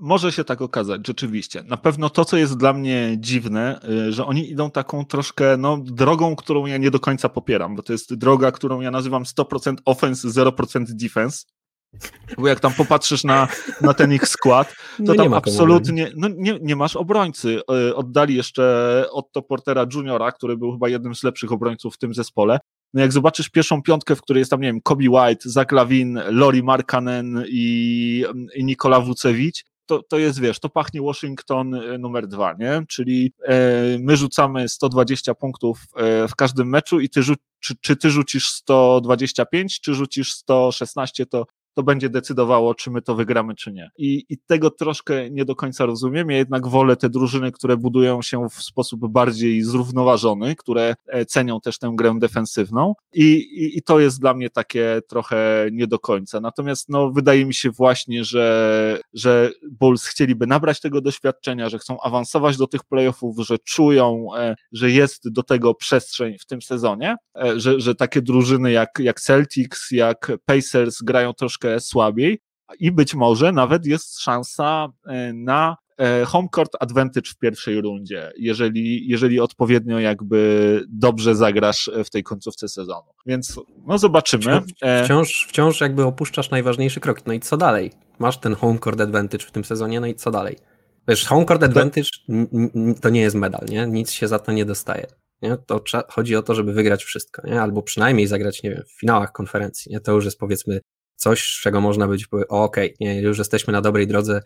Może się tak okazać, rzeczywiście. Na pewno to, co jest dla mnie dziwne, y, że oni idą taką troszkę no, drogą, którą ja nie do końca popieram, bo to jest droga, którą ja nazywam 100% offense, 0% defense. Bo jak tam popatrzysz na, na ten ich skład, to no tam absolutnie no nie, nie masz obrońcy. Y, oddali jeszcze Otto Portera Juniora, który był chyba jednym z lepszych obrońców w tym zespole. No jak zobaczysz pierwszą piątkę, w której jest tam, nie wiem, Kobe White, Zach Lavin, Lori Markanen i, i Nikola Wucewicz, to, to jest, wiesz, to pachnie Washington e, numer dwa, nie? Czyli e, my rzucamy 120 punktów e, w każdym meczu i ty rzu- czy, czy ty rzucisz 125, czy rzucisz 116, to to będzie decydowało, czy my to wygramy, czy nie. I, I tego troszkę nie do końca rozumiem. Ja jednak wolę te drużyny, które budują się w sposób bardziej zrównoważony, które e, cenią też tę grę defensywną. I, i, i to jest dla mnie takie trochę nie do końca. Natomiast no, wydaje mi się właśnie, że, że Bulls chcieliby nabrać tego doświadczenia, że chcą awansować do tych playoffów, że czują, e, że jest do tego przestrzeń w tym sezonie, e, że, że takie drużyny jak, jak Celtics, jak Pacers grają troszkę troszkę słabiej i być może nawet jest szansa e, na e, home court advantage w pierwszej rundzie, jeżeli, jeżeli odpowiednio jakby dobrze zagrasz w tej końcówce sezonu. Więc no zobaczymy. E, wciąż, wciąż jakby opuszczasz najważniejszy krok. No i co dalej? Masz ten home court advantage w tym sezonie, no i co dalej? Wiesz, home court advantage to nie jest medal, nie? Nic się za to nie dostaje. Nie? To chodzi o to, żeby wygrać wszystko, nie? albo przynajmniej zagrać, nie wiem, w finałach konferencji. Nie? To już jest powiedzmy coś, z czego można być, okej, okay, już jesteśmy na dobrej drodze,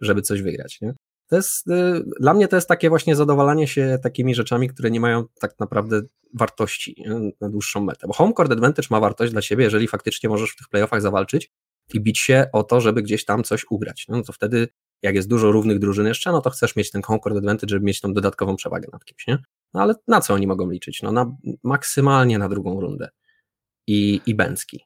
żeby coś wygrać. Nie? To jest, y, dla mnie to jest takie właśnie zadowalanie się takimi rzeczami, które nie mają tak naprawdę wartości nie? na dłuższą metę. Bo home court advantage ma wartość dla ciebie, jeżeli faktycznie możesz w tych playoffach zawalczyć i bić się o to, żeby gdzieś tam coś ugrać. No to wtedy, jak jest dużo równych drużyn jeszcze, no to chcesz mieć ten home court advantage, żeby mieć tą dodatkową przewagę nad kimś, nie? No ale na co oni mogą liczyć? No na, maksymalnie na drugą rundę. I, i Bęcki.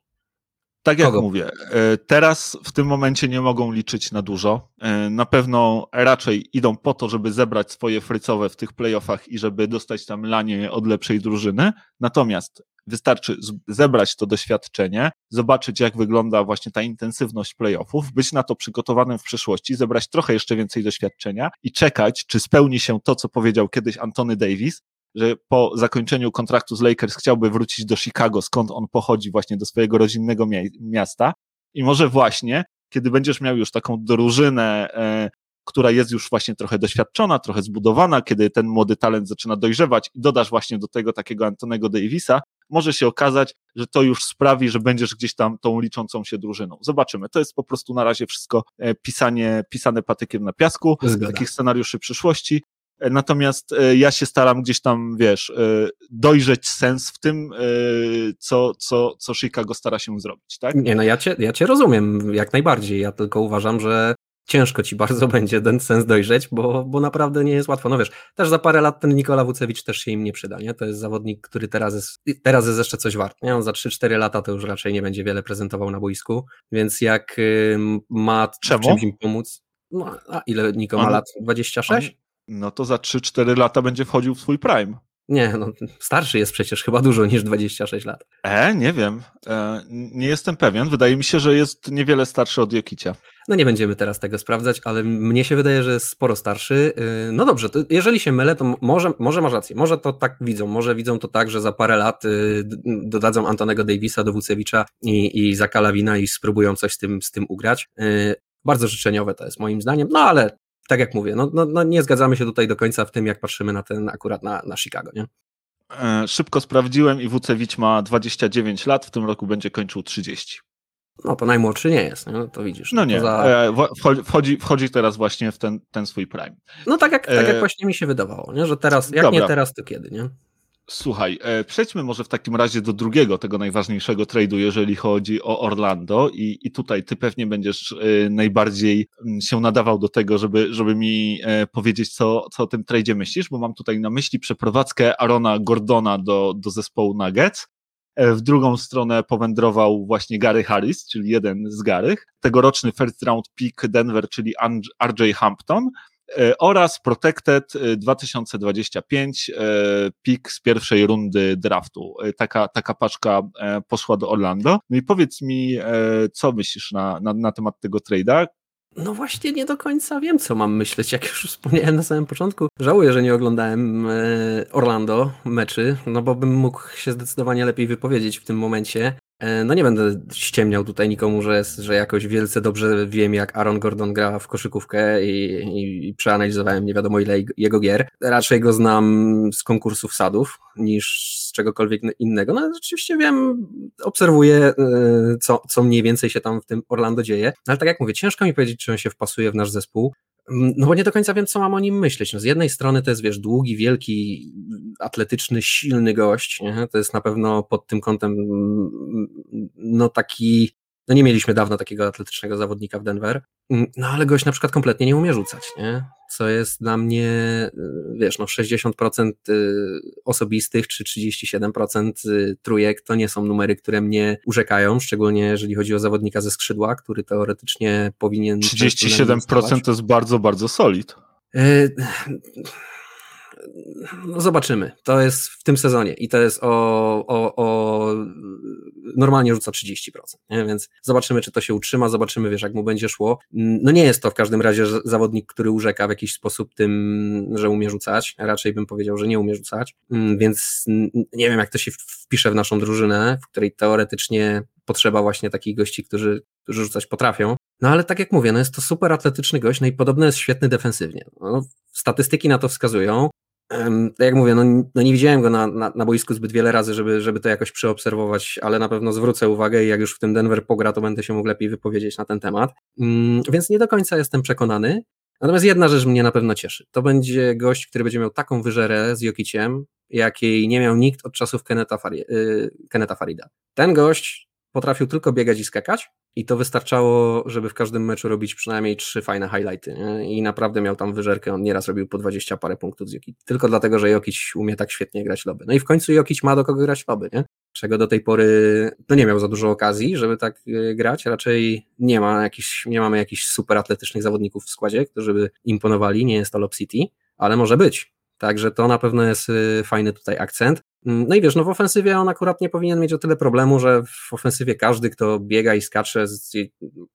Tak jak Kogo? mówię, e, teraz w tym momencie nie mogą liczyć na dużo. E, na pewno raczej idą po to, żeby zebrać swoje frycowe w tych playoffach i żeby dostać tam lanie od lepszej drużyny. Natomiast wystarczy zebrać to doświadczenie, zobaczyć jak wygląda właśnie ta intensywność playoffów, być na to przygotowanym w przyszłości, zebrać trochę jeszcze więcej doświadczenia i czekać, czy spełni się to, co powiedział kiedyś Antony Davis, że po zakończeniu kontraktu z Lakers chciałby wrócić do Chicago, skąd on pochodzi właśnie do swojego rodzinnego miasta i może właśnie, kiedy będziesz miał już taką drużynę, e, która jest już właśnie trochę doświadczona, trochę zbudowana, kiedy ten młody talent zaczyna dojrzewać i dodasz właśnie do tego takiego Antonego Davisa, może się okazać, że to już sprawi, że będziesz gdzieś tam tą liczącą się drużyną. Zobaczymy. To jest po prostu na razie wszystko e, pisanie, pisane patykiem na piasku, takich scenariuszy przyszłości. Natomiast e, ja się staram gdzieś tam, wiesz, e, dojrzeć sens w tym, e, co, co, co Chicago stara się zrobić, tak? Nie, no ja cię, ja cię rozumiem jak najbardziej. Ja tylko uważam, że ciężko ci bardzo (laughs) będzie ten sens dojrzeć, bo, bo naprawdę nie jest łatwo. No wiesz, też za parę lat ten Nikola Wucewicz też się im nie przyda, nie? To jest zawodnik, który teraz jest, teraz jest jeszcze coś wart, nie? On za 3-4 lata to już raczej nie będzie wiele prezentował na boisku, więc jak ma Czemu? czymś im pomóc, no, a ile Niko ma lat? 26? No to za 3-4 lata będzie wchodził w swój prime. Nie, no starszy jest przecież chyba dużo niż 26 lat. E, nie wiem. E, nie jestem pewien. Wydaje mi się, że jest niewiele starszy od Jokicia. No nie będziemy teraz tego sprawdzać, ale mnie się wydaje, że jest sporo starszy. Y, no dobrze, jeżeli się mylę, to może, może masz rację. Może to tak widzą. Może widzą to tak, że za parę lat y, dodadzą Antonego Davisa do Wucewicza i, i Zakalawina i spróbują coś z tym, z tym ugrać. Y, bardzo życzeniowe to jest moim zdaniem, no ale tak jak mówię, no, no, no, nie zgadzamy się tutaj do końca w tym, jak patrzymy na ten akurat na, na Chicago, nie? E, szybko sprawdziłem i Wucewicz ma 29 lat, w tym roku będzie kończył 30. No to najmłodszy nie jest? No, to widzisz. No nie, za... E, wchodzi, wchodzi teraz właśnie w ten, ten swój prime. No tak jak, tak jak e, właśnie mi się wydawało, nie? że teraz, jak Dobra. nie teraz, to kiedy, nie? Słuchaj, e, przejdźmy może w takim razie do drugiego, tego najważniejszego trade'u, jeżeli chodzi o Orlando i, i tutaj ty pewnie będziesz e, najbardziej mm, się nadawał do tego, żeby, żeby mi e, powiedzieć, co, co o tym trade'zie myślisz, bo mam tutaj na myśli przeprowadzkę Arona Gordona do, do zespołu Nuggets. W drugą stronę powędrował właśnie Gary Harris, czyli jeden z Garych, tegoroczny first round pick Denver, czyli RJ Hampton, E, oraz Protected 2025, e, e, pik z pierwszej rundy draftu. Taka, taka paczka poszła do Orlando. No i powiedz mi, co myślisz na, na, na temat tego trade'a? No właśnie nie do końca wiem, co mam myśleć. Jak już wspomniałem na samym początku, żałuję, że nie oglądałem Orlando meczy, no bo bym mógł się zdecydowanie lepiej wypowiedzieć w tym momencie. E, no nie będę ściemniał tutaj nikomu, że, że jakoś wielce dobrze wiem, jak Aaron Gordon gra w koszykówkę i, i, i przeanalizowałem nie wiadomo ile jego gier. Raczej go znam z konkursów sadów niż czegokolwiek innego. No rzeczywiście wiem, obserwuję, e, co, co mniej więcej się tam w tym Orlando dzieje. No, ale tak jak mówię, ciężko mi powiedzieć, czy on się wpasuje w nasz zespół. No bo nie do końca wiem, co mam o nim myśleć. No z jednej strony to jest, wiesz, długi, wielki, atletyczny, silny gość. Nie? To jest na pewno pod tym kątem no taki, no nie mieliśmy dawno takiego atletycznego zawodnika w Denver, no ale gość na przykład kompletnie nie umie rzucać, nie? Co jest dla mnie, wiesz, no 60% y, osobistych czy 37% y, trójek to nie są numery, które mnie urzekają, szczególnie jeżeli chodzi o zawodnika ze skrzydła, który teoretycznie powinien... 37% to jest bardzo, bardzo solid. No zobaczymy. To jest w tym sezonie i to jest o, o, o normalnie rzuca 30%, nie? więc zobaczymy, czy to się utrzyma, zobaczymy, wiesz, jak mu będzie szło. No nie jest to w każdym razie zawodnik, który urzeka w jakiś sposób tym, że umie rzucać, raczej bym powiedział, że nie umie rzucać, mm, więc nie wiem, jak to się wpisze w naszą drużynę, w której teoretycznie potrzeba właśnie takich gości, którzy, którzy rzucać potrafią. No ale tak jak mówię, no jest to super atletyczny gość, no i podobno jest świetny defensywnie. No, statystyki na to wskazują. Tak jak mówię, no, no nie widziałem go na, na, na, boisku zbyt wiele razy, żeby, żeby to jakoś przeobserwować, ale na pewno zwrócę uwagę i jak już w tym Denver pogra, to będę się mógł lepiej wypowiedzieć na ten temat. Mm, więc nie do końca jestem przekonany. Natomiast jedna rzecz mnie na pewno cieszy. To będzie gość, który będzie miał taką wyżerę z Jokiciem, jakiej nie miał nikt od czasów Keneta, Keneta Farida. Ten gość potrafił tylko biegać i skakać i to wystarczało, żeby w każdym meczu robić przynajmniej trzy fajne highlighty. Nie? I naprawdę miał tam wyżerkę. On nieraz robił po 20 parę punktów z Jokic. Tylko dlatego, że Jokic umie tak świetnie grać loby. No i w końcu Jokic ma do kogo grać loby, nie? Czego do tej pory no nie miał za dużo okazji, żeby tak e, grać. Raczej nie ma jakiś, nie mamy jakichś super atletycznych zawodników w składzie, którzy by imponowali. Nie jest to Lob City, ale może być. Także to na pewno jest y, fajny tutaj akcent. Mm, no i wiesz, no w ofensywie on akurat nie powinien mieć o tyle problemu, że w ofensywie każdy, kto biega i skacze,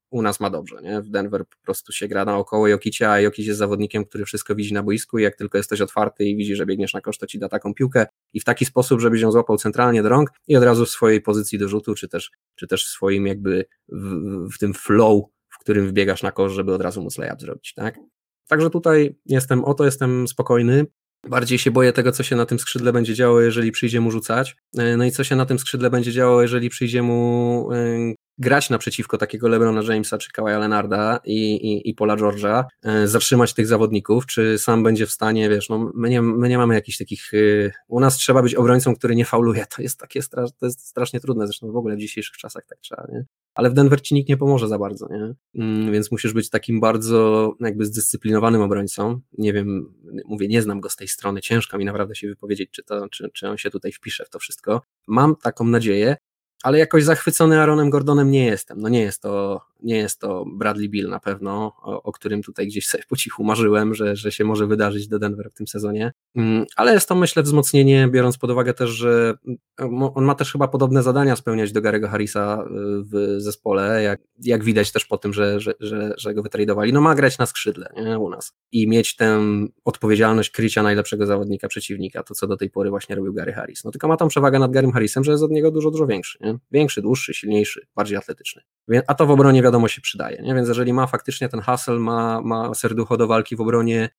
u nas ma dobrze. Nie? W Denver po prostu się gra naokoło Jokicia, a Jokic jest zawodnikiem, który wszystko widzi na boisku i jak tylko jesteś otwarty i widzi, że biegniesz na kosz, to ci da taką piłkę i w taki sposób, żebyś ją złapał centralnie do rąk i od razu w swojej pozycji do rzutu, czy też, czy też w swoim jakby w, w tym flow, w którym wbiegasz na kosz, żeby od razu móc layup zrobić, tak? Także tutaj jestem, o to jestem spokojny. Bardziej się boję tego, co się na tym skrzydle będzie działo, jeżeli przyjdzie mu rzucać. E, no i co się na tym skrzydle będzie działo, jeżeli przyjdzie mu e, grać naprzeciwko takiego LeBrona Jamesa czy Kawaja Leonarda i, i, i Paula George'a, e, zatrzymać tych zawodników, czy sam będzie w stanie, wiesz, no my nie, my nie mamy jakichś takich, u nas trzeba być obrońcą, który nie fauluje, to jest takie strasz, to jest strasznie trudne, zresztą w ogóle w dzisiejszych czasach tak trzeba, nie? ale w Denver ci nikt nie pomoże za bardzo, nie? Mm, więc musisz być takim bardzo jakby zdyscyplinowanym obrońcą. Nie wiem, mówię, nie znam go z tej strony, ciężko mi naprawdę się wypowiedzieć, czy, to, czy, czy on się tutaj wpisze w to wszystko. Mam taką nadzieję, ale jakoś zachwycony Aaronem Gordonem nie jestem. No nie jest to, nie jest to Bradley Bill na pewno, o, o, którym tutaj gdzieś sobie po cichu marzyłem, że, że się może wydarzyć do Denver w tym sezonie. Mm, ale jest to myślę wzmocnienie, biorąc pod uwagę też, że mm, on ma też chyba podobne zadania spełniać do Garego Harrisa y, w zespole, jak, jak widać też po tym, że, że, że, że go wytradowali. No ma grać na skrzydle nie, u nas i mieć tę odpowiedzialność krycia najlepszego zawodnika przeciwnika, to co do tej pory właśnie robił Gary Harris. No tylko ma tą przewagę nad Garym Harrisem, że jest od niego dużo, dużo większy. Nie? Większy, dłuższy, silniejszy, bardziej atletyczny. A to w obronie wiadomo się przydaje. Nie? Więc jeżeli ma faktycznie ten hustle, ma, ma serducho do walki w obronie,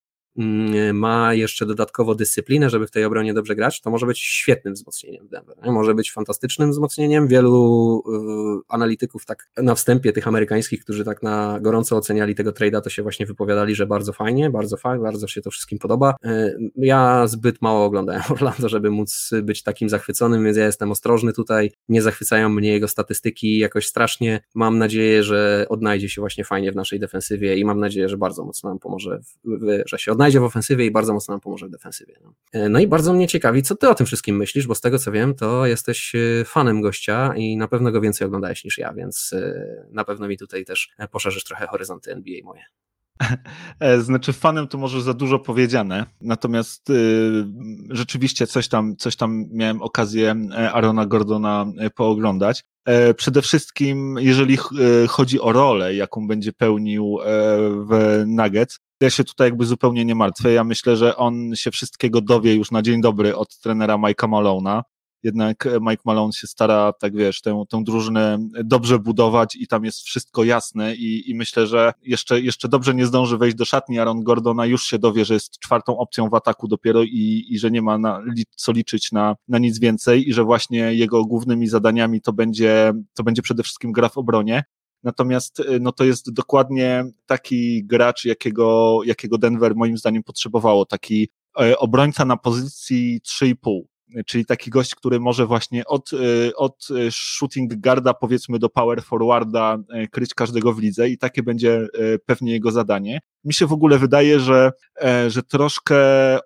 ma jeszcze dodatkowo dyscyplinę, żeby w tej obronie dobrze grać, to może być świetnym wzmocnieniem Denver. Może być fantastycznym wzmocnieniem. Wielu y, analityków tak na wstępie tych amerykańskich, którzy tak na gorąco oceniali tego trade'a, to się właśnie wypowiadali, że bardzo fajnie, bardzo fajnie, bardzo się to wszystkim podoba. Y, ja zbyt mało oglądałem (laughs) Orlando, żeby móc być takim zachwyconym, więc ja jestem ostrożny tutaj. Nie zachwycają mnie jego statystyki jakoś strasznie. Mam nadzieję, że odnajdzie się właśnie fajnie w naszej defensywie i mam nadzieję, że bardzo mocno nam pomoże, że się odnajdzie znajdzie w ofensywie i bardzo mocno nam pomoże w defensywie. No. E, no i bardzo mnie ciekawi, co ty o tym wszystkim myślisz, bo z tego co wiem, to jesteś e, fanem gościa i na pewno go więcej oglądałeś niż ja, więc e, na pewno mi tutaj też poszerzysz trochę horyzonty NBA moje. (laughs) Znaczy, fanem to może za dużo powiedziane, natomiast y, rzeczywiście coś tam, coś tam miałem okazję Arona Gordona pooglądać. Przede wszystkim, jeżeli chodzi o rolę, jaką będzie pełnił w Nuggets, ja się tutaj jakby zupełnie nie martwię. Ja myślę, że on się wszystkiego dowie już na dzień dobry od trenera Mike'a Malona. Jednak Mike Malone się stara, tak wiesz, tę, tę drużynę dobrze budować i tam jest wszystko jasne i, i myślę, że jeszcze, jeszcze dobrze nie zdąży wejść do szatni Aaron Gordona, już się dowie, że jest czwartą opcją w ataku dopiero i, i że nie ma na, co liczyć na, na nic więcej i że właśnie jego głównymi zadaniami to będzie, to będzie przede wszystkim gra w obronie. Natomiast y, no to jest dokładnie taki gracz, jakiego, jakiego Denver moim zdaniem potrzebowało, taki e, obrońca na pozycji 3,5 czyli taki gość, który może właśnie od, y, od shooting guarda powiedzmy do power forwarda e, kryć każdego w lidze i takie będzie e, pewnie jego zadanie. Mi się w ogóle wydaje, że, e, że troszkę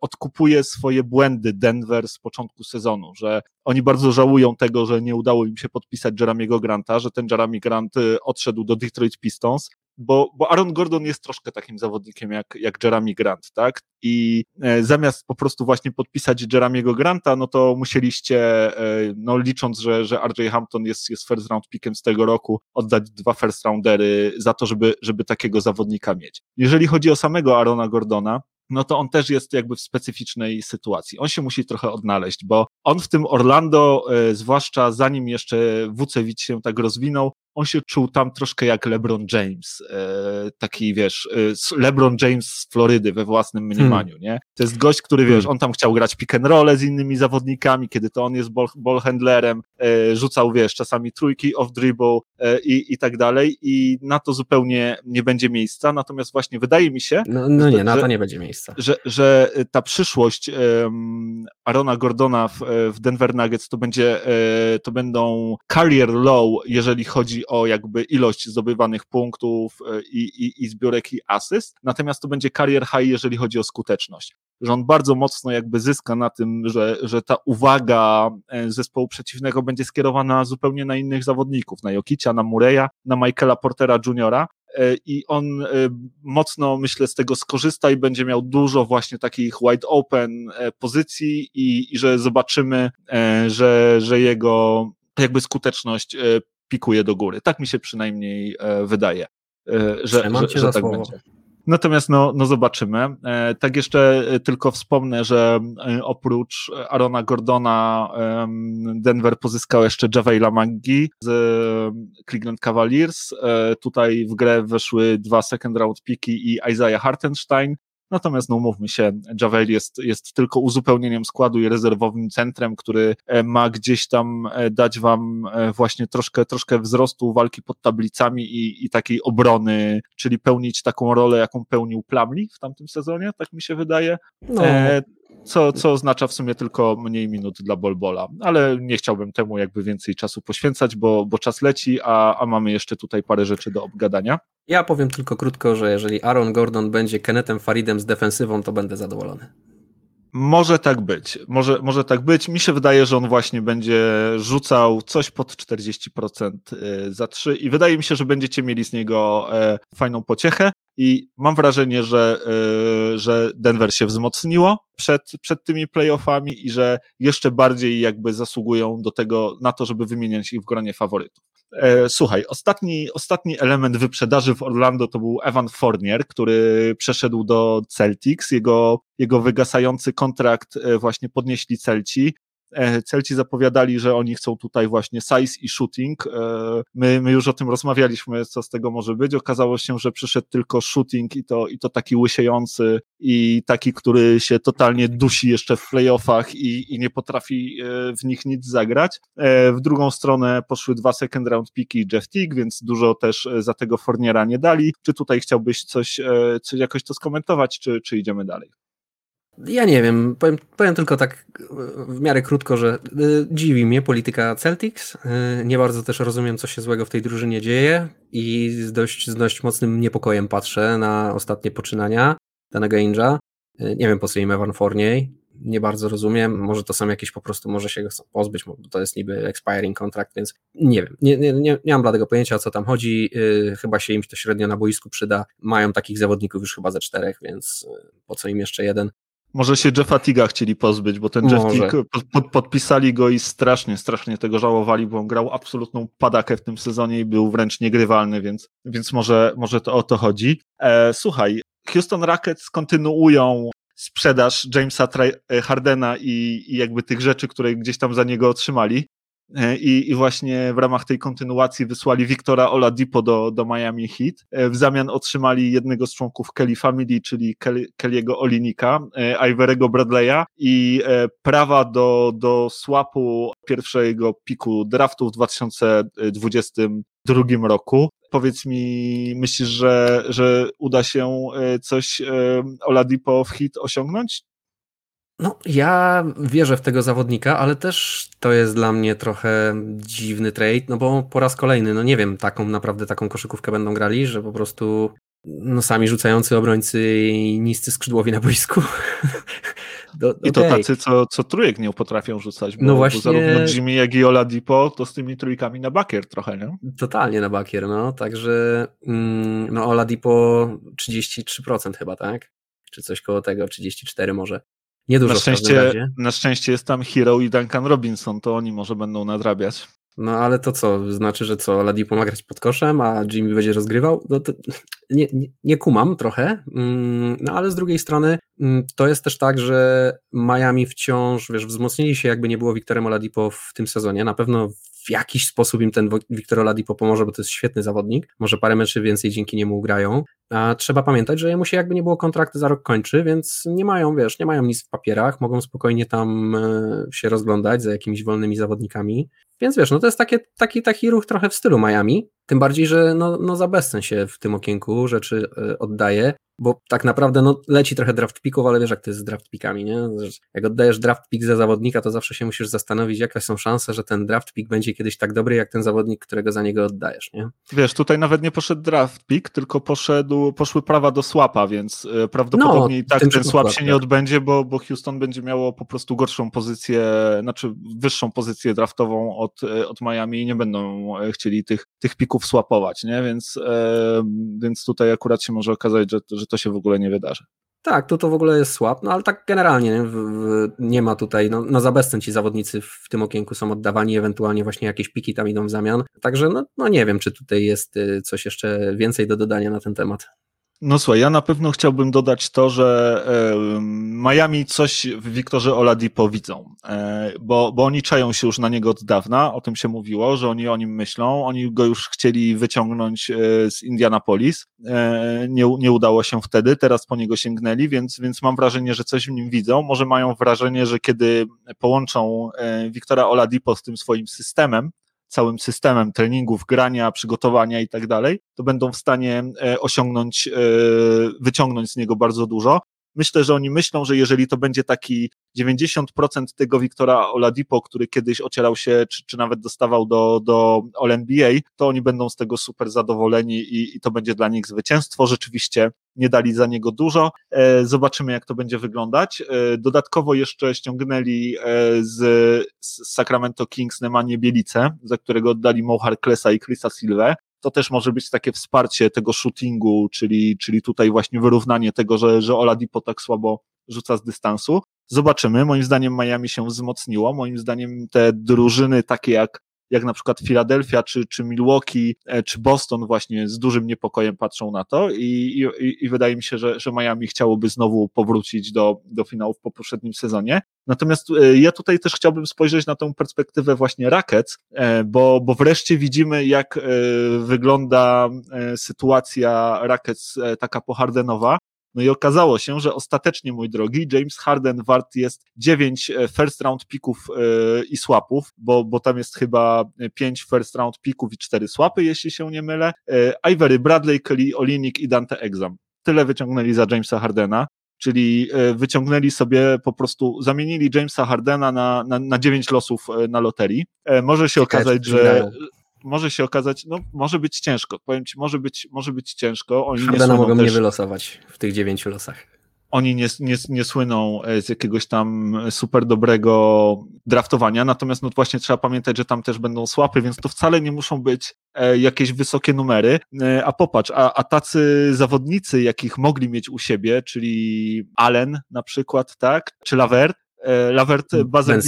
odkupuje swoje błędy Denver z początku sezonu, że oni bardzo żałują tego, że nie udało im się podpisać Jeramiego Granta, że ten Jeremy Grant odszedł do Detroit Pistons, bo, bo Aaron Gordon jest troszkę takim zawodnikiem jak, jak Jeremy Grant, tak? I e, zamiast po prostu właśnie podpisać Jeramiego Granta, no to musieliście, e, no licząc, że, że RJ Hampton jest, jest first round pickiem z tego roku, oddać dwa first roundery za to, żeby, żeby takiego zawodnika mieć. Jeżeli chodzi o samego Arona Gordona, no to on też jest jakby w specyficznej sytuacji. On się musi trochę odnaleźć, bo on w tym Orlando, e, zwłaszcza zanim jeszcze Wucewicz się tak rozwinął, on się czuł tam troszkę jak LeBron James, e, taki wiesz, e, LeBron James z Florydy we własnym hmm. mniemaniu, hmm. nie? To jest gość, który wiesz, hmm. on tam chciał grać pick and roll z innymi zawodnikami, kiedy to on jest ball, ball handlerem, e, rzucał wiesz, czasami trójki off dribble i, i tak dalej i na to zupełnie nie będzie miejsca, natomiast właśnie wydaje mi się, no, no nie, że, na to nie będzie miejsca. Że, że ta przyszłość um, Arona Gordona w, w Denver Nuggets to będzie, to będą career low, jeżeli chodzi o jakby ilość zdobywanych punktów e, i, i, i zbiórek i asyst, natomiast to będzie career high, jeżeli chodzi o skuteczność. Że on bardzo mocno jakby zyska na tym, że, że ta uwaga e, zespołu przeciwnego będzie skierowana zupełnie na innych zawodników, na Jokicia, na Mureya, na Michaela Portera Juniora, E, i on mocno, myślę, z tego skorzysta i będzie miał dużo właśnie takich wide open pozycji i, i że zobaczymy, że, że jego jakby skuteczność pikuje do góry. Tak mi się przynajmniej wydaje, że, że, że tak będzie. Natomiast no, no zobaczymy. E, tak jeszcze e, tylko wspomnę, że e, oprócz Arona Gordona Denver pozyskał jeszcze Javela Maggi z Cleveland Cavaliers. Tutaj w grę weszły dwa second round piki i Isaiah Hartenstein. Natomiast no umówmy się, Javel jest, jest tylko uzupełnieniem składu i rezerwowym centrem, który e, ma gdzieś tam e, dać wam e, właśnie troszkę, troszkę wzrostu walki pod tablicami i, i takiej obrony, czyli pełnić taką rolę, jaką pełnił Plamli w tamtym sezonie, tak mi się wydaje. No. E, co, co oznacza w sumie tylko mniej minut dla Bolbola, ale nie chciałbym temu jakby więcej czasu poświęcać, bo, bo czas leci, a, a mamy jeszcze tutaj parę rzeczy do obgadania. Ja powiem tylko krótko, że jeżeli Aaron Gordon będzie Kennethem Faridem z defensywą, to będę zadowolony. Może tak być, może, może tak być. Mi się wydaje, że on właśnie będzie rzucał coś pod 40% y, za 3 i wydaje mi się, że będziecie mieli z niego e, fajną pociechę i mam wrażenie, że, y, że Denver się wzmocniło przed, przed tymi playoffami i że jeszcze bardziej jakby zasługują do tego, na to, żeby wymieniać ich w gronie faworytów. E, słuchaj, ostatni, ostatni element wyprzedaży w Orlando to był Evan Fournier, który przeszedł do Celtics. Jego, jego wygasający kontrakt e, właśnie podnieśli Celci. E, Celci zapowiadali, że oni chcą tutaj właśnie size i shooting. E, my, my już o tym rozmawialiśmy, co z tego może być. Okazało się, że przyszedł tylko shooting i to, i to taki łysiejący i taki, który się totalnie dusi jeszcze w playoffach i, i nie potrafi e, w nich nic zagrać. W drugą stronę poszły dwa second round piki Jeff Teague, więc dużo też za tego Forniera nie dali. Czy tutaj chciałbyś coś, coś jakoś to skomentować, czy, czy idziemy dalej? Ja nie wiem, powiem, powiem, tylko tak w miarę krótko, że y, dziwi mnie polityka Celtics. Y, nie bardzo też rozumiem, co się złego w tej drużynie dzieje i z dość, z dość mocnym niepokojem patrzę na ostatnie poczynania danego Ainge'a. Y, nie wiem, po co im Evan Fournier. Nie bardzo rozumiem. Może to są jakieś po prostu, może się go pozbyć, bo to jest niby expiring contract, więc nie wiem. Nie, nie, nie, nie mam bladego pojęcia, o co tam chodzi. Chyba się im to średnio na boisku przyda. Mają takich zawodników już chyba ze czterech, więc po co im jeszcze jeden? Może się Jeffa Tiga chcieli pozbyć, bo ten Jeff Tig pod, pod, podpisali go i strasznie, strasznie tego żałowali, bo on grał absolutną padakę w tym sezonie i był wręcz niegrywalny, więc, więc może, może to o to chodzi. E, słuchaj, Houston Rockets kontynuują sprzedaż Jamesa Hardena i, i jakby tych rzeczy, które gdzieś tam za niego otrzymali. E, I, I właśnie w ramach tej kontynuacji wysłali Wiktora Oladipo do, do Miami Heat. E, w zamian otrzymali jednego z członków Kelly Family, czyli Kelly, Kelly'ego Olinika, e, Iverego Bradley'a i prawa do, do swapu pierwszego piku draftu w 2022 roku. Powiedz mi, myślisz, że, że uda się coś Oladipo w hit osiągnąć? No, ja wierzę w tego zawodnika, ale też to jest dla mnie trochę dziwny trade, no bo po raz kolejny, no nie wiem, taką naprawdę taką koszykówkę będą grali, że po prostu no sami rzucający obrońcy i niscy skrzydłowi na boisku. (laughs) Do, I to tacy, co, co trójek nie potrafią rzucać, bo, no właśnie... zarówno Jimmy, jak i Oladipo to z tymi trójkami na bakier trochę, nie? Totalnie na bakier, no, także mm, no Oladipo 33% chyba, tak? Czy coś koło tego, 34 może. Niedużo na szczęście, na szczęście jest tam Hero i Duncan Robinson, to oni może będą nadrabiać. No ale to co? Znaczy, że co? Ladi pomagać pod koszem, a Jimmy będzie rozgrywał? No to nie, nie, nie kumam trochę, mm, no ale z drugiej strony mm, to jest też tak, że Miami wciąż, wiesz, wzmocnili się jakby nie było Wiktorem Oladipo w tym sezonie. Na pewno w jakiś sposób im ten Wiktor Oladipo pomoże, bo to jest świetny zawodnik. Może parę meczy więcej dzięki niemu grają. A trzeba pamiętać, że jemu się jakby nie było kontraktu za rok kończy, więc nie mają, wiesz, nie mają nic w papierach, mogą spokojnie tam e, się rozglądać za jakimiś wolnymi zawodnikami. Więc wiesz, no to jest takie, taki, taki ruch trochę w stylu Miami, tym bardziej, że no, no za bezcen się w tym okienku rzeczy e, oddaje. Bo tak naprawdę no, leci trochę draft picków, ale wiesz jak to jest z draft pickami, nie? Jak oddajesz draft pick za zawodnika, to zawsze się musisz zastanowić, jakie są szanse, że ten draft pick będzie kiedyś tak dobry, jak ten zawodnik, którego za niego oddajesz, nie? Wiesz, tutaj nawet nie poszedł draft pick, tylko poszedł, poszły prawa do swapa, więc e, prawdopodobnie no, i tak ten swap się nie odbędzie, bo, bo Houston będzie miało po prostu gorszą pozycję, znaczy wyższą pozycję draftową od, e, od Miami i nie będą e, chcieli tych, tych pików swapować, nie? Więc, e, więc tutaj akurat się może okazać, że, że to się w ogóle nie wydarzy. Tak, tu to w ogóle jest słab, no ale tak generalnie nie, w, w, nie ma tutaj, no, no za bezcen ci zawodnicy w tym okienku są oddawani, ewentualnie właśnie jakieś piki tam idą w zamian, także no, no nie wiem, czy tutaj jest y, coś jeszcze więcej do dodania na ten temat. No słuchaj, ja na pewno chciałbym dodać to, że Miami coś w Wiktorze Oladipo widzą, e, bo, bo oni czają się już na niego od dawna, o tym się mówiło, że oni o nim myślą, oni go już chcieli wyciągnąć e, z Indianapolis, e, nie, nie udało się wtedy, teraz po niego sięgnęli, więc, więc mam wrażenie, że coś w nim widzą, może mają wrażenie, że kiedy połączą Wiktora Oladipo z tym swoim systemem, całym systemem treningów, grania, przygotowania i tak dalej, to będą w stanie e, osiągnąć, e, wyciągnąć z niego bardzo dużo. Myślę, że oni myślą, że jeżeli to będzie taki 90% tego Wiktora Oladipo, który kiedyś ocierał się, czy, czy nawet dostawał do, do All-NBA, to oni będą z tego super zadowoleni i, i to będzie dla nich zwycięstwo. Rzeczywiście nie dali za niego dużo. E, zobaczymy, jak to będzie wyglądać. E, dodatkowo jeszcze ściągnęli e, z, z Sacramento Kings Nemanie Bielice, za którego oddali Mo Harklessa i Chrisa Silve to też może być takie wsparcie tego shootingu, czyli, czyli tutaj właśnie wyrównanie tego, że, że Oladipo tak słabo rzuca z dystansu. Zobaczymy. Moim zdaniem Miami się wzmocniło. Moim zdaniem te drużyny takie jak jak na przykład Philadelphia, czy, czy Milwaukee, e, czy Boston właśnie z dużym niepokojem patrzą na to i, i, i wydaje mi się, że, że Miami chciałoby znowu powrócić do, do finałów po poprzednim sezonie. Natomiast e, ja tutaj też chciałbym spojrzeć na tę perspektywę właśnie Rackets, e, bo, bo wreszcie widzimy, jak wygląda sytuacja Rackets taka pohardenowa. No i okazało się, że ostatecznie, mój drogi, James Harden wart jest 9 e, first round pików e, i swapów, bo, bo tam jest chyba 5 first round pików i 4 swapy, jeśli się nie mylę. E, Ivory Bradley, Kelly Olinik i Dante Exam. Tyle wyciągnęli za Jamesa Hardena czyli wyciągnęli sobie po prostu, zamienili Jamesa Hardena na, na, na 9 losów na loterii. Może się okazać, że, może się okazać, no może być ciężko, powiem Ci, może być, może być ciężko. Oni Hardena mogą też, nie wylosować w tych dziewięciu losach. Oni nie, nie, nie słyną e, z jakiegoś tam super dobrego draftowania, natomiast no właśnie trzeba pamiętać, że tam też będą słapy, więc to wcale nie muszą być e, jakieś wysokie numery. E, a popatrz, a, a tacy zawodnicy, jakich mogli mieć u siebie, czyli Allen na przykład, tak, czy Lavert, Lavert bazę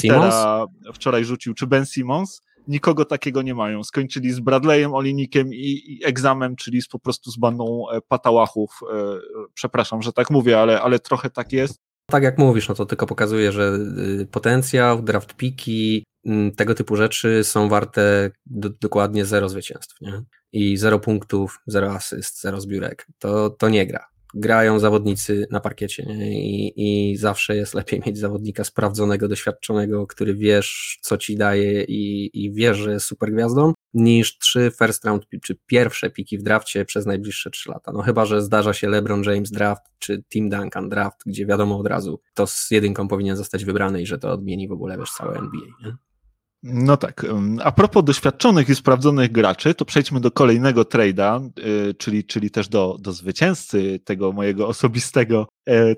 wczoraj rzucił, czy Ben Simmons, nikogo takiego nie mają. Skończyli z Bradleyem, Olinikiem i, i egzamem, czyli z, po prostu z bandą e, patałachów. E, przepraszam, że tak mówię, ale, ale trochę tak jest. Tak jak mówisz, no to tylko pokazuje, że y, potencjał, draft piki, mm, tego typu rzeczy są warte do, dokładnie zero zwycięstw, nie? I zero punktów, zero asyst, zero zbiórek. To, to nie gra grają zawodnicy na parkiecie nie? I, i zawsze jest lepiej mieć zawodnika sprawdzonego, doświadczonego, który wiesz, co ci daje i, i wiesz, że jest super gwiazdą, niż trzy first round czy pierwsze piki w drafcie przez najbliższe trzy lata. No chyba, że zdarza się LeBron James draft czy Tim Duncan draft, gdzie wiadomo od razu, to z jedynką powinien zostać wybrany i że to odmieni w ogóle wiesz całe NBA. Nie? No tak. A propos doświadczonych i sprawdzonych graczy, to przejdźmy do kolejnego trade'a, y, czyli, czyli też do, do zwycięzcy tego mojego osobistego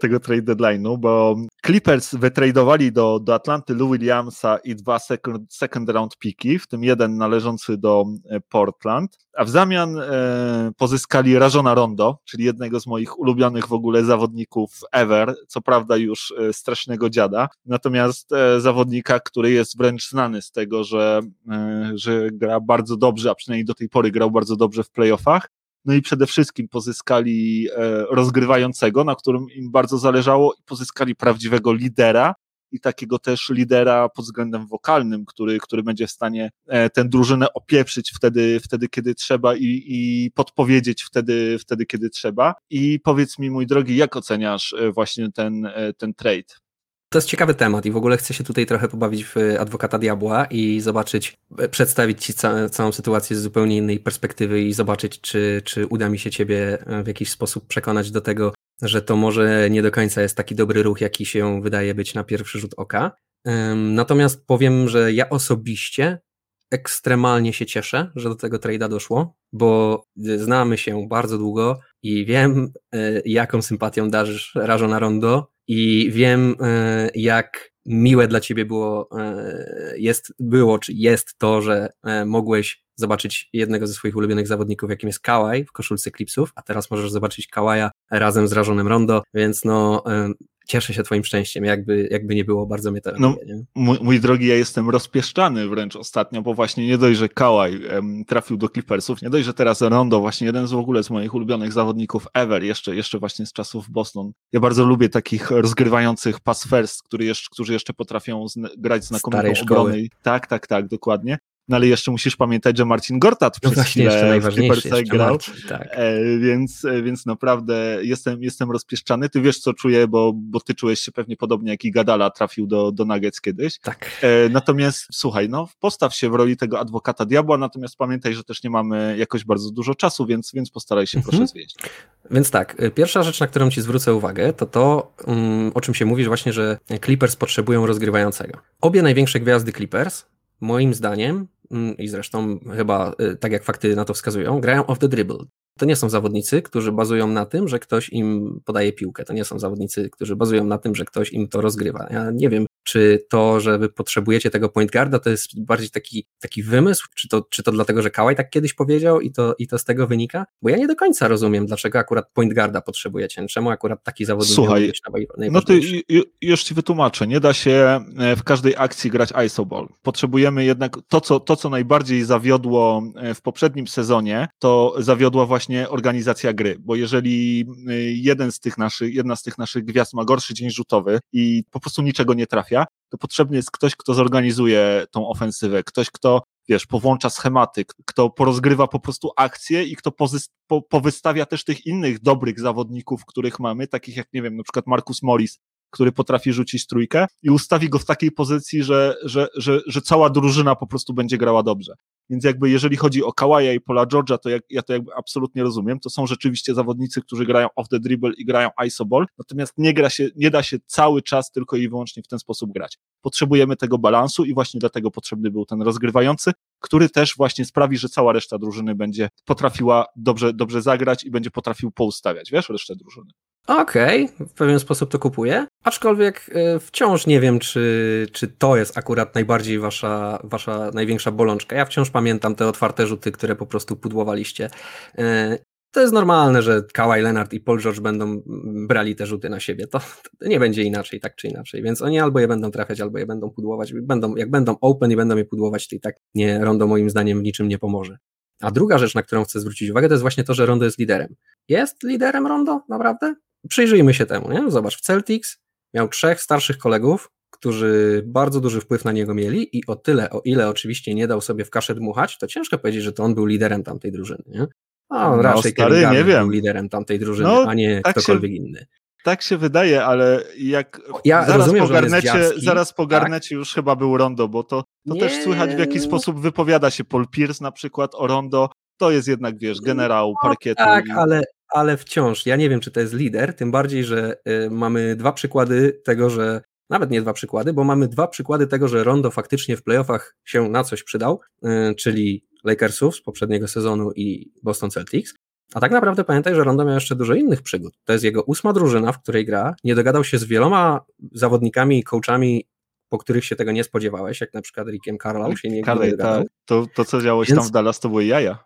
tego trade deadline'u, bo Clippers wytradowali do, do Atlanty Lou Williamsa i dwa second, second round piki, w tym jeden należący do e, Portland, a w zamian e, pozyskali Rajona Rondo, czyli jednego z moich ulubionych w ogóle zawodników ever, co prawda już e, strasznego dziada, natomiast e, zawodnika, który jest wręcz znany z tego, że, e, że gra bardzo dobrze, a przynajmniej do tej pory grał bardzo dobrze w playoffach, no i przede wszystkim pozyskali e, rozgrywającego, na którym im bardzo zależało, i pozyskali prawdziwego lidera i takiego też lidera pod względem wokalnym, który, który będzie w stanie e, tę drużynę opieprzyć wtedy, wtedy kiedy trzeba i, i podpowiedzieć wtedy, wtedy, kiedy trzeba. I powiedz mi, mój drogi, jak oceniasz e, właśnie ten, ten trade? To jest ciekawy temat i w ogóle chcę się tutaj trochę pobawić w adwokata diabła i zobaczyć, e, przedstawić Ci ca całą sytuację z zupełnie innej perspektywy i zobaczyć, czy, czy uda mi się Ciebie e, w jakiś sposób przekonać do tego, że to może nie do końca jest taki dobry ruch, jaki się wydaje być na pierwszy rzut oka. Natomiast powiem, że ja osobiście ekstremalnie się cieszę, że do tego trade'a doszło, bo znamy się bardzo długo i wiem, e, jaką sympatią darzysz Rażona Rondo i wiem, e, jak miłe dla ciebie było, e, jest, było, czy jest to, że mogłeś zobaczyć jednego ze swoich ulubionych zawodników, jakim jest Kałaj w koszulce Clipsów, a teraz możesz zobaczyć Kałaja razem z Rażonem Rondo, więc no cieszę się twoim szczęściem, jakby, jakby nie było, bardzo mnie to no, mój, mój, drogi, ja jestem rozpieszczany wręcz ostatnio, bo właśnie nie dość, że Kałaj trafił do Clippersów, nie dość, że teraz Rondo, właśnie jeden z w ogóle z moich ulubionych zawodników ever, jeszcze, jeszcze właśnie z czasów Boston. Ja bardzo lubię takich rozgrywających pass first, który jeszcze, którzy jeszcze potrafią grać znakomitą obronę. Tak, tak, tak, dokładnie. No ale jeszcze musisz pamiętać, że Marcin Gortat no przez chwilę w grał, Marcin, tak. e, więc, e, więc naprawdę jestem, jestem rozpieszczany. Ty wiesz, co czuję, bo, bo ty czułeś się pewnie podobnie, jak i Gadala trafił do, do Nuggets kiedyś. Tak. E, natomiast słuchaj, no postaw się w roli tego adwokata diabła, natomiast pamiętaj, że też nie mamy jakoś bardzo dużo czasu, więc, więc postaraj się mhm. proszę zwieść. Więc tak, e, pierwsza rzecz, na którą ci zwrócę uwagę, to to, um, o czym się mówisz właśnie, że Clippers potrzebują rozgrywającego. Obie największe gwiazdy Clippers moim zdaniem, mm, i zresztą chyba y, tak jak fakty na to wskazują, grają off the dribble. To nie są zawodnicy, którzy bazują na tym, że ktoś im podaje piłkę. To nie są zawodnicy, którzy bazują na tym, że ktoś im to rozgrywa. Ja nie wiem, czy to, że wy potrzebujecie tego point guarda, to jest bardziej taki, taki wymysł? Czy to, czy to dlatego, że Kawaj tak kiedyś powiedział i to, i to z tego wynika? Bo ja nie do końca rozumiem, dlaczego akurat point guarda potrzebujecie. Czemu akurat taki zawodnik Słuchaj, być no to już ci wytłumaczę. Nie da się e, w każdej akcji grać ISO ball. Potrzebujemy jednak to, co, to, co najbardziej zawiodło e, w poprzednim sezonie, to zawiodła właśnie organizacja gry, bo jeżeli e, jeden z tych naszych, jedna z tych naszych gwiazd ma gorszy dzień rzutowy i po prostu niczego nie trafia, to potrzebny jest ktoś, kto zorganizuje tą ofensywę, ktoś, kto wiesz, powłącza schematy, kto porozgrywa po prostu akcje i kto po, powystawia też tych innych dobrych zawodników, których mamy, takich jak, nie wiem, na przykład Marcus Morris, który potrafi rzucić trójkę i ustawi go w takiej pozycji, że, że, że, że cała drużyna po prostu będzie grała dobrze. Więc jakby jeżeli chodzi o Kawaja i Pola George'a, to jak, ja to jakby absolutnie rozumiem. To są rzeczywiście zawodnicy, którzy grają off the dribble i grają ISO ball, natomiast nie, gra się, nie da się cały czas tylko i wyłącznie w ten sposób grać. Potrzebujemy tego balansu i właśnie dlatego potrzebny był ten rozgrywający, który też właśnie sprawi, że cała reszta drużyny będzie potrafiła dobrze, dobrze zagrać i będzie potrafił poustawiać, wiesz, resztę drużyny. Okej, okay, w pewien sposób to kupuję, aczkolwiek e, wciąż nie wiem, czy, czy to jest akurat najbardziej wasza, wasza największa bolączka. Ja wciąż pamiętam te otwarte rzuty, które po prostu pudłowaliście. E, to jest normalne, że Kawhi Leonard i Paul George będą brali te rzuty na siebie. To, to, nie będzie inaczej, tak czy inaczej. Więc oni albo je będą trafiać, albo je będą pudłować. Będą, jak będą open i będą je pudłować, to i tak nie, Rondo moim zdaniem w niczym nie pomoże. A druga rzecz, na którą chcę zwrócić uwagę, to jest właśnie to, że Rondo jest liderem. Jest liderem Rondo, naprawdę? Przyjrzyjmy się temu, nie? Zobacz, w Celtics miał trzech starszych kolegów, którzy bardzo duży wpływ na niego mieli i o tyle, o ile oczywiście nie dał sobie w kaszę dmuchać, to ciężko powiedzieć, że to on był liderem tamtej drużyny, nie? A no, raczej stary, nie wiem. był liderem tamtej drużyny, no, a nie tak ktokolwiek się, inny. Tak się wydaje, ale jak ja zaraz, rozumiem, po garnecie, zaraz po garnecie tak? już chyba był Rondo, bo to, to też słychać w jaki sposób wypowiada się Paul Pierce na przykład o Rondo. To jest jednak, wiesz, generał no, parkietu. Tak, i... ale, ale wciąż, ja nie wiem, czy to jest lider, tym bardziej, że y, mamy dwa przykłady tego, że nawet nie dwa przykłady, bo mamy dwa przykłady tego, że Rondo faktycznie w playoffach się na coś przydał, y, czyli Lakersów z poprzedniego sezonu i Boston Celtics. A tak naprawdę pamiętaj, że Rondo miał jeszcze dużo innych przygód. To jest jego ósma drużyna, w której gra. Nie dogadał się z wieloma zawodnikami i coachami, po których się tego nie spodziewałeś, jak na przykład Rickiem Carlisle się nie, dogadał. To, to, co działo się Więc... tam w Dallas, to były jaja.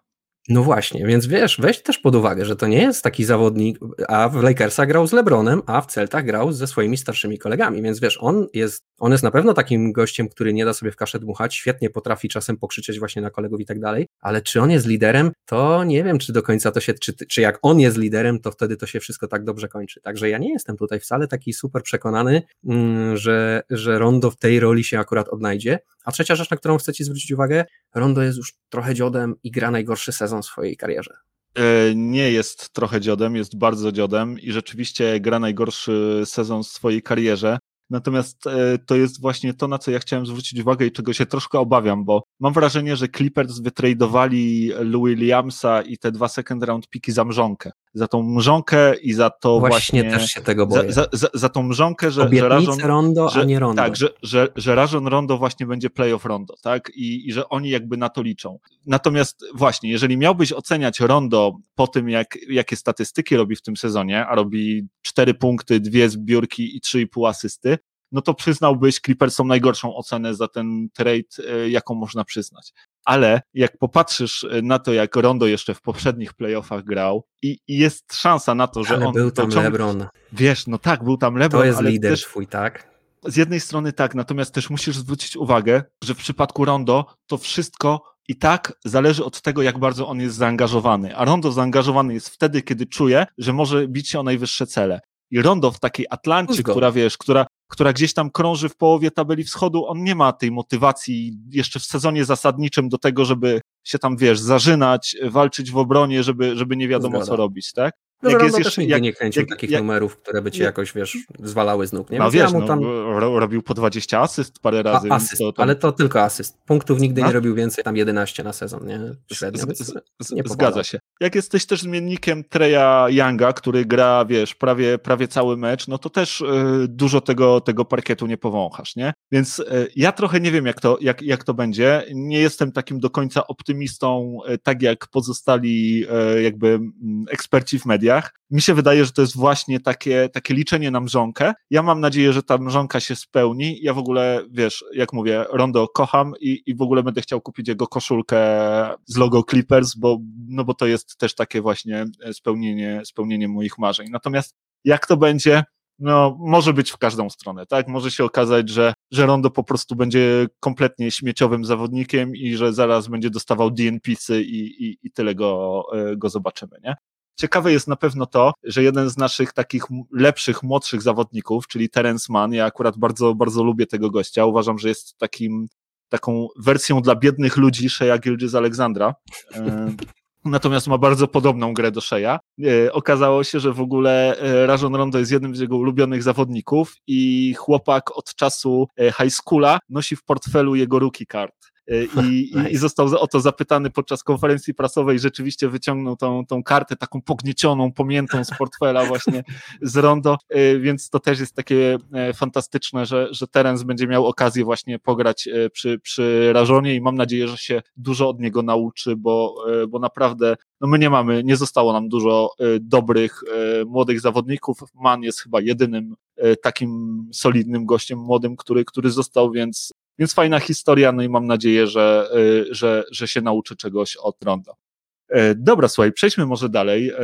No właśnie, więc wiesz, weź też pod uwagę, że to nie jest taki zawodnik, a w Lakersach grał z LeBronem, a w Celtach grał ze swoimi starszymi kolegami, więc wiesz, on jest, on jest na pewno takim gościem, który nie da sobie w kaszę dmuchać, świetnie potrafi czasem pokrzyczeć właśnie na kolegów i tak dalej, ale czy on jest liderem, to nie wiem, czy do końca to się, czy, czy jak on jest liderem, to wtedy to się wszystko tak dobrze kończy. Także ja nie jestem tutaj wcale taki super przekonany, mm, że, że Rondo w tej roli się akurat odnajdzie, a trzecia rzecz, na którą chcę Ci zwrócić uwagę, Rondo jest już trochę dziodem i gra najgorszy sezon w swojej karierze. E, nie jest trochę dziodem, jest bardzo dziodem i rzeczywiście gra najgorszy sezon w swojej karierze. Natomiast e, to jest właśnie to, na co ja chciałem zwrócić uwagę i czego się troszkę obawiam, bo mam wrażenie, że Clippers wytradowali Lou Williamsa i te dwa second round piki za mrzonkę. Za tą mrzonkę i za to właśnie... Właśnie też się tego boję. Za, za, za tą mrzonkę, że, że Rażon, Rondo, że, a nie Rondo. Tak, że, że, że Rażon Rondo właśnie będzie playoff Rondo, tak? I, I że oni jakby na to liczą. Natomiast właśnie, jeżeli miałbyś oceniać Rondo po tym, jak, jakie statystyki robi w tym sezonie, a robi 4 punkty, dwie zbiórki i 3,5 asysty, no to przyznałbyś Clippersom najgorszą ocenę za ten trade, e, jaką można przyznać. Ale jak popatrzysz e, na to, jak Rondo jeszcze w poprzednich playoffach grał i, i jest szansa na to, że Ale on był tam ciąg- LeBron. Wiesz, no tak, był tam LeBron, To jest ale lider też twój, tak? z jednej strony tak, natomiast też musisz zwrócić uwagę, że w przypadku Rondo to wszystko i tak zależy od tego, jak bardzo on jest zaangażowany. A Rondo zaangażowany jest wtedy, kiedy czuje, że może bić się o najwyższe cele. I Rondo w takiej Atlancie, która wiesz, która, która gdzieś tam krąży w połowie tabeli wschodu, on nie ma tej motywacji jeszcze w sezonie zasadniczym do tego, żeby się tam, wiesz, zażynać, walczyć w obronie, żeby, żeby nie wiadomo Zgoda. co robić, tak? No, Jak jest też jeszcze- nigdy jak- nie kręcił jak- takich jak- numerów, które by ci jak- jakoś, wiesz, zwalały z nóg, nie? No wiesz, ja no, tam... ro, robił po 20 asyst parę razy. A, asyst, to, ale to tylko asyst. Punktów nigdy No. nie robił więcej, tam 11 na sezon, nie? Średnio, Z- z- z- nie Zgadza się. Jak jesteś też zmiennikiem Treya Younga, który gra, wiesz, prawie, prawie cały mecz, no to też y, dużo tego, tego parkietu nie powąchasz, nie? Więc y, ja trochę nie wiem, jak to, jak, jak to będzie. Nie jestem takim do końca optymistą, y, tak jak pozostali jakby mm, eksperci w mediach. Mi się wydaje, że to jest właśnie takie, takie liczenie na mrzonkę. Ja mam nadzieję, że ta mrzonka się spełni. Ja w ogóle, wiesz, jak mówię, Rondo kocham i, i w ogóle będę chciał kupić jego koszulkę z logo Clippers, bo, no bo to jest też takie właśnie spełnienie, spełnienie moich marzeń. Natomiast jak to będzie, no, może być w każdą stronę, tak? Może się okazać, że, że Rondo po prostu będzie kompletnie śmieciowym zawodnikiem i że zaraz będzie dostawał DNP-sy i, i, i tyle go, e, go zobaczymy, nie? Ciekawe jest na pewno to, że jeden z naszych takich lepszych, młodszych zawodników, czyli Terence Mann, ja akurat bardzo, bardzo lubię tego gościa, uważam, że jest takim, taką wersją dla biednych ludzi Shea Gilgis Alexandra. E, (laughs) Natomiast ma bardzo podobną grę do Shea. E, okazało się, że w ogóle e, Rajon Rondo jest jednym z jego ulubionych zawodników i chłopak od czasu high schoola nosi w portfelu jego rookie card. E, I, i, I został o to zapytany podczas konferencji prasowej, rzeczywiście wyciągnął tą, tą kartę taką pogniecioną, pomiętą z portfela właśnie z Rondo, e, więc to też jest takie e, fantastyczne, że, że Terence będzie miał okazję właśnie pograć przy, przy Rażonie i mam nadzieję, że się dużo od niego nauczy, bo, bo naprawdę no my nie mamy, nie zostało nam dużo dobrych młodych zawodników. Man jest chyba jedynym takim solidnym gościem młodym, który, który został, więc, więc fajna historia, no i mam nadzieję, że, e, że, że się nauczy czegoś od Ronda. E, Dobra, słuchaj, przejdźmy może dalej. E,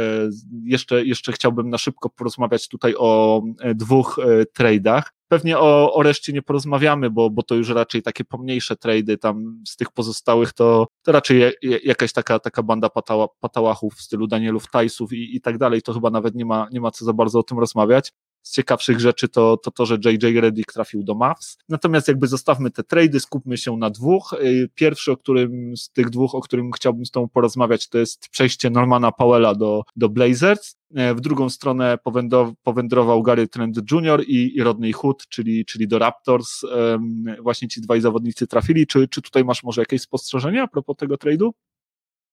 Jeszcze, jeszcze chciałbym na szybko porozmawiać tutaj o e, dwóch trade'ach. Pewnie o, o reszcie nie porozmawiamy, bo, bo to już raczej takie pomniejsze trady, tam z tych pozostałych to, to raczej jakaś taka, taka banda patała, patałachów w stylu Danielów Tajsów i, i tak dalej, to chyba nawet nie ma, nie ma co za bardzo o tym rozmawiać. Z ciekawszych rzeczy to to, to że JJ Redick trafił do Mavs. Natomiast jakby zostawmy te trady, skupmy się na dwóch. Y, Pierwszy, o którym z tych dwóch, o którym chciałbym z Tobą porozmawiać, to jest przejście Normana Powella do, do Blazers. E, W drugą stronę powędro- powędrował Gary Trent Jr. i, Rodney Hood, czyli, czyli do Raptors. Właśnie ci dwaj zawodnicy trafili. Czy, czy tutaj masz może jakieś spostrzeżenia a propos tego trade'u?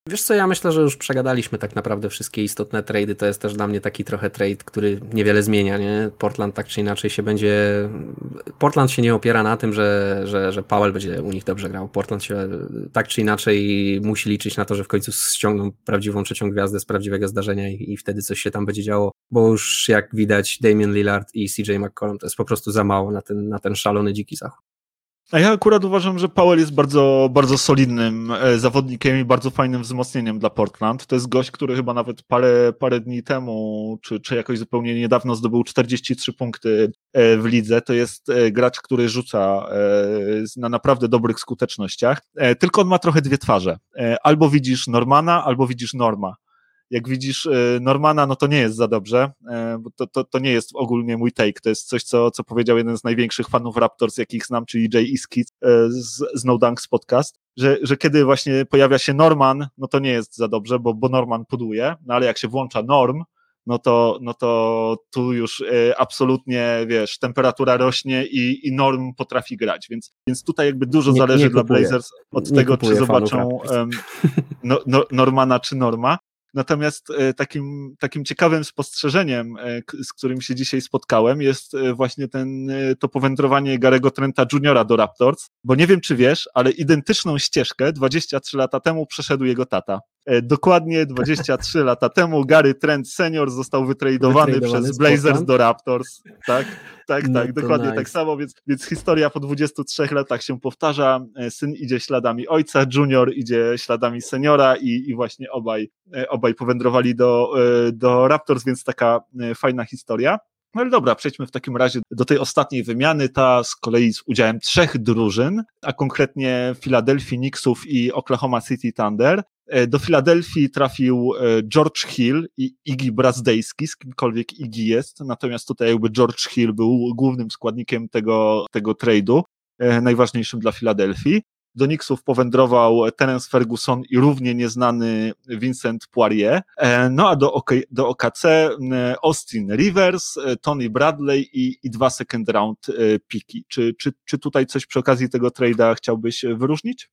Wiesz co, ja myślę, że już przegadaliśmy tak naprawdę wszystkie istotne trady. To jest też dla mnie taki trochę trade, który niewiele zmienia, nie? Portland tak czy inaczej się będzie... Portland się nie opiera na tym, że, że, że Powell będzie u nich dobrze grał. Portland się tak czy inaczej musi liczyć na to, że w końcu ściągną prawdziwą trzecią gwiazdę z prawdziwego zdarzenia i, i wtedy coś się tam będzie działo, bo już jak widać Damian Lillard i CJ McCollum to jest po prostu za mało na ten, na ten szalony dziki zachód. A ja akurat uważam, że Powell jest bardzo, bardzo solidnym e, zawodnikiem i bardzo fajnym wzmocnieniem dla Portland. To jest gość, który chyba nawet parę, parę dni temu, czy, czy jakoś zupełnie niedawno zdobył 43 punkty e, w lidze. To jest e, gracz, który rzuca na naprawdę dobrych skutecznościach. Tylko on ma trochę dwie twarze. Albo widzisz Normana, albo widzisz Norma. Jak widzisz e, Normana, no to nie jest za dobrze, e, bo to, to, to nie jest ogólnie mój take, to jest coś, co, co powiedział jeden z największych fanów Raptors, jakich znam, czyli Jay Iskis e, z, z No Dunks Podcast, że, że kiedy właśnie pojawia się Norman, no to nie jest za dobrze, bo, bo Norman puduje, no ale jak się włącza Norm, no to, no to tu już absolutnie, wiesz, temperatura rośnie i, i Norm potrafi grać, więc, więc tutaj jakby dużo Nie- zależy nie dla. Blazers od tego, czy zobaczą em, no, no, Normana czy Norma. Natomiast takim, takim ciekawym spostrzeżeniem, z którym się dzisiaj spotkałem, jest właśnie ten, to powędrowanie Garego Trenta Juniora do Raptors, bo nie wiem, czy wiesz, ale identyczną ścieżkę 23 lata temu przeszedł jego tata. Dokładnie 23 lata temu Gary Trent senior został wytradowany przez Blazers do Raptors. Tak, tak, no tak, dokładnie tak nice. tak samo, więc, więc historia po 23 latach się powtarza. E, syn idzie śladami ojca, junior idzie śladami seniora i, i właśnie obaj, e, obaj powędrowali do, e, do Raptors, więc taka fajna historia. No ale dobra, przejdźmy w takim razie do tej ostatniej wymiany, ta z kolei z udziałem trzech drużyn, a konkretnie Philadelphia Knicksów i Oklahoma City Thunder. E, do Filadelfii trafił e, George Hill i Iggy Brazdejski, z kimkolwiek Iggy jest, natomiast tutaj jakby George Hill był głównym składnikiem tego, tego trade'u, e, najważniejszym dla Filadelfii. Do Knicksów powędrował Terence Ferguson i równie nieznany Vincent Poirier. No a do, OK, do OKC Austin Rivers, Tony Bradley i, i dwa second round piki. Czy, czy, czy tutaj coś przy okazji tego trade'a chciałbyś wyróżnić?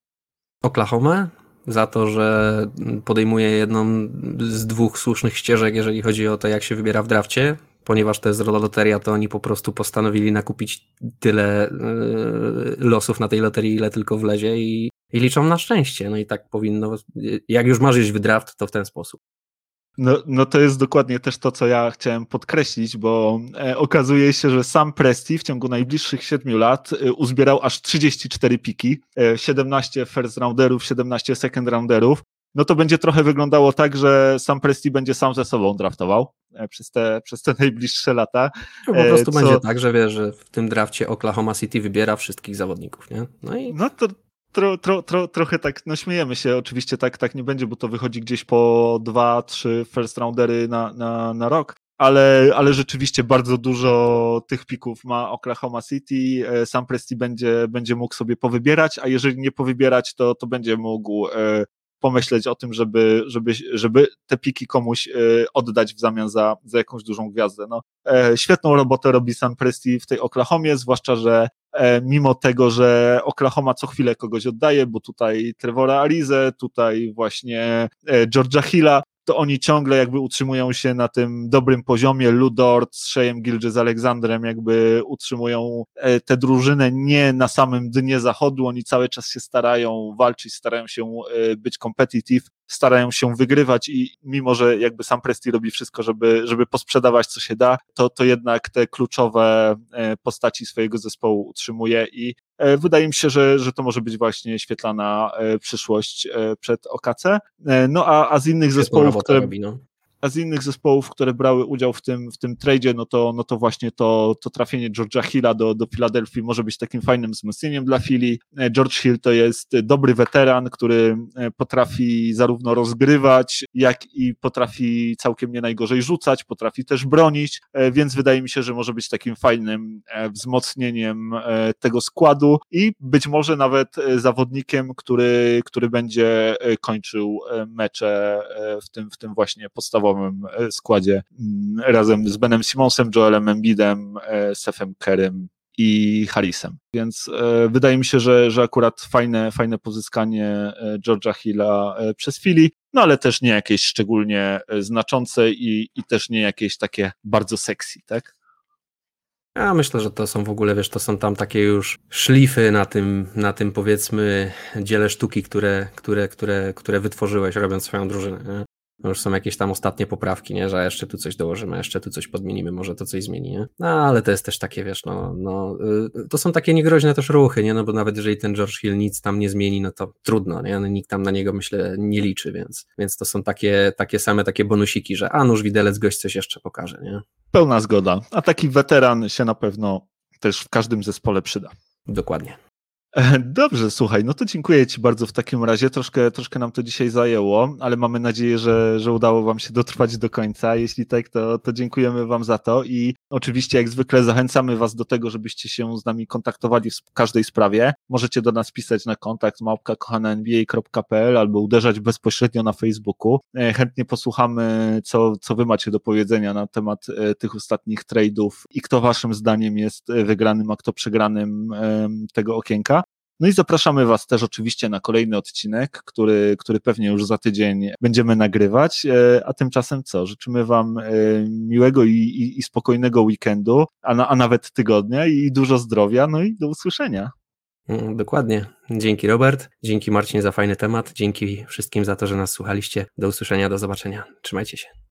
Oklahoma? Za to, że podejmuje jedną z dwóch słusznych ścieżek, jeżeli chodzi o to, jak się wybiera w drafcie. Ponieważ to jest loteria, to oni po prostu postanowili nakupić tyle yy, losów na tej loterii, ile tylko wlezie i, i liczą na szczęście. No i tak powinno, jak już masz iść w draft, to w ten sposób. No, no to jest dokładnie też to, co ja chciałem podkreślić, bo e, okazuje się, że sam Presti w ciągu najbliższych siedmiu lat e, uzbierał aż 34 piki, e, 17 first rounderów, 17 second rounderów. No to będzie trochę wyglądało tak, że sam Presti będzie sam ze sobą draftował e, przez te, przez te najbliższe lata. No po prostu co... będzie tak, że wiesz, że w tym drafcie Oklahoma City wybiera wszystkich zawodników, nie? No, i... no to, tro, tro, tro, trochę tak, no śmiejemy się, oczywiście tak, tak nie będzie, bo to wychodzi gdzieś po dwa, trzy first roundery na, na, na rok, ale, ale rzeczywiście bardzo dużo tych pików ma Oklahoma City. E, sam Presti będzie, będzie mógł sobie powybierać, a jeżeli nie powybierać, to, to będzie mógł e, pomyśleć o tym, żeby, żeby, żeby te piki komuś e, oddać w zamian za, za jakąś dużą gwiazdę. No, świetną robotę robi Sam Presti w tej Oklahomie, zwłaszcza, że E, mimo tego, że Oklahoma co chwilę kogoś oddaje, bo tutaj Trevora Arize, tutaj właśnie e, Georgia Hilla, to oni ciągle jakby utrzymują się na tym dobrym poziomie. Ludort z Shejem Gilgis Aleksandrem jakby utrzymują e, tę drużynę nie na samym dnie zachodu, oni cały czas się starają walczyć, starają się być competitive, starają się wygrywać i mimo, że jakby sam Presti robi wszystko, żeby, żeby posprzedawać co się da, to, to jednak te kluczowe e, postaci swojego zespołu utrzymuje i e, wydaje mi się, że, że to może być właśnie świetlana e, przyszłość przed OKC. No a, a z innych zespołów, które... Robi, no a z innych zespołów, które brały udział w tym, w tym tradzie, no to, no to właśnie to, to trafienie George'a Hilla do, do Filadelfii może być takim fajnym wzmocnieniem dla Philly. E, George Hill to jest dobry weteran, który e, potrafi zarówno rozgrywać, jak i potrafi całkiem nie najgorzej rzucać, potrafi też bronić, e, więc wydaje mi się, że może być takim fajnym wzmocnieniem tego składu i być może nawet zawodnikiem, który, który będzie kończył mecze w tym, w tym właśnie podstawowym podstawowym e, składzie mm, razem z Benem Simonsem, Joelem Embidem, e, Sefem Kerem i Harrisem. Więc e, wydaje mi się, że, że akurat fajne, fajne pozyskanie George'a Hilla przez Philly, no ale też nie jakieś szczególnie znaczące i, i też nie jakieś takie bardzo sexy, tak? Ja myślę, że to są w ogóle, wiesz, to są tam takie już szlify na tym, na tym powiedzmy dziele sztuki, które, które, które, które wytworzyłeś, robiąc swoją drużynę. Nie? No już są jakieś tam ostatnie poprawki, nie? że jeszcze tu coś dołożymy, jeszcze tu coś podmienimy, może to coś zmieni, nie? No ale to jest też takie, wiesz, no, no y, to są takie niegroźne też ruchy, nie? No bo nawet jeżeli ten George Hill nic tam nie zmieni, no to trudno, nie? No, nikt tam na niego, myślę, nie liczy, więc, więc to są takie, takie same takie bonusiki, że a nóż widelec gość coś jeszcze pokaże, nie? Pełna zgoda, a taki weteran się na pewno też w każdym zespole przyda. Dokładnie. (laughs) Dobrze, słuchaj, no to dziękuję Ci bardzo w takim razie. Troszkę, troszkę nam to dzisiaj zajęło, ale mamy nadzieję, że, że udało Wam się dotrwać do końca. Jeśli tak, to, to dziękujemy Wam za to i oczywiście jak zwykle zachęcamy Was do tego, żebyście się z nami kontaktowali w każdej sprawie. Możecie do nas pisać na kontakt małpka.kochananba.pl albo uderzać bezpośrednio na Facebooku. E, chętnie posłuchamy, co, co Wy macie do powiedzenia na temat e, tych ostatnich tradeów i kto Waszym zdaniem jest wygranym, a kto przegranym tego okienka. No i zapraszamy Was też oczywiście na kolejny odcinek, który, który pewnie już za tydzień będziemy nagrywać. A tymczasem co? Życzymy Wam miłego i, i, i spokojnego weekendu, a, na, a nawet tygodnia i dużo zdrowia. No i do usłyszenia. Mm, dokładnie. Dzięki Robert, dzięki Marcin za fajny temat, dzięki wszystkim za to, że nas słuchaliście. Do usłyszenia, do zobaczenia. Trzymajcie się.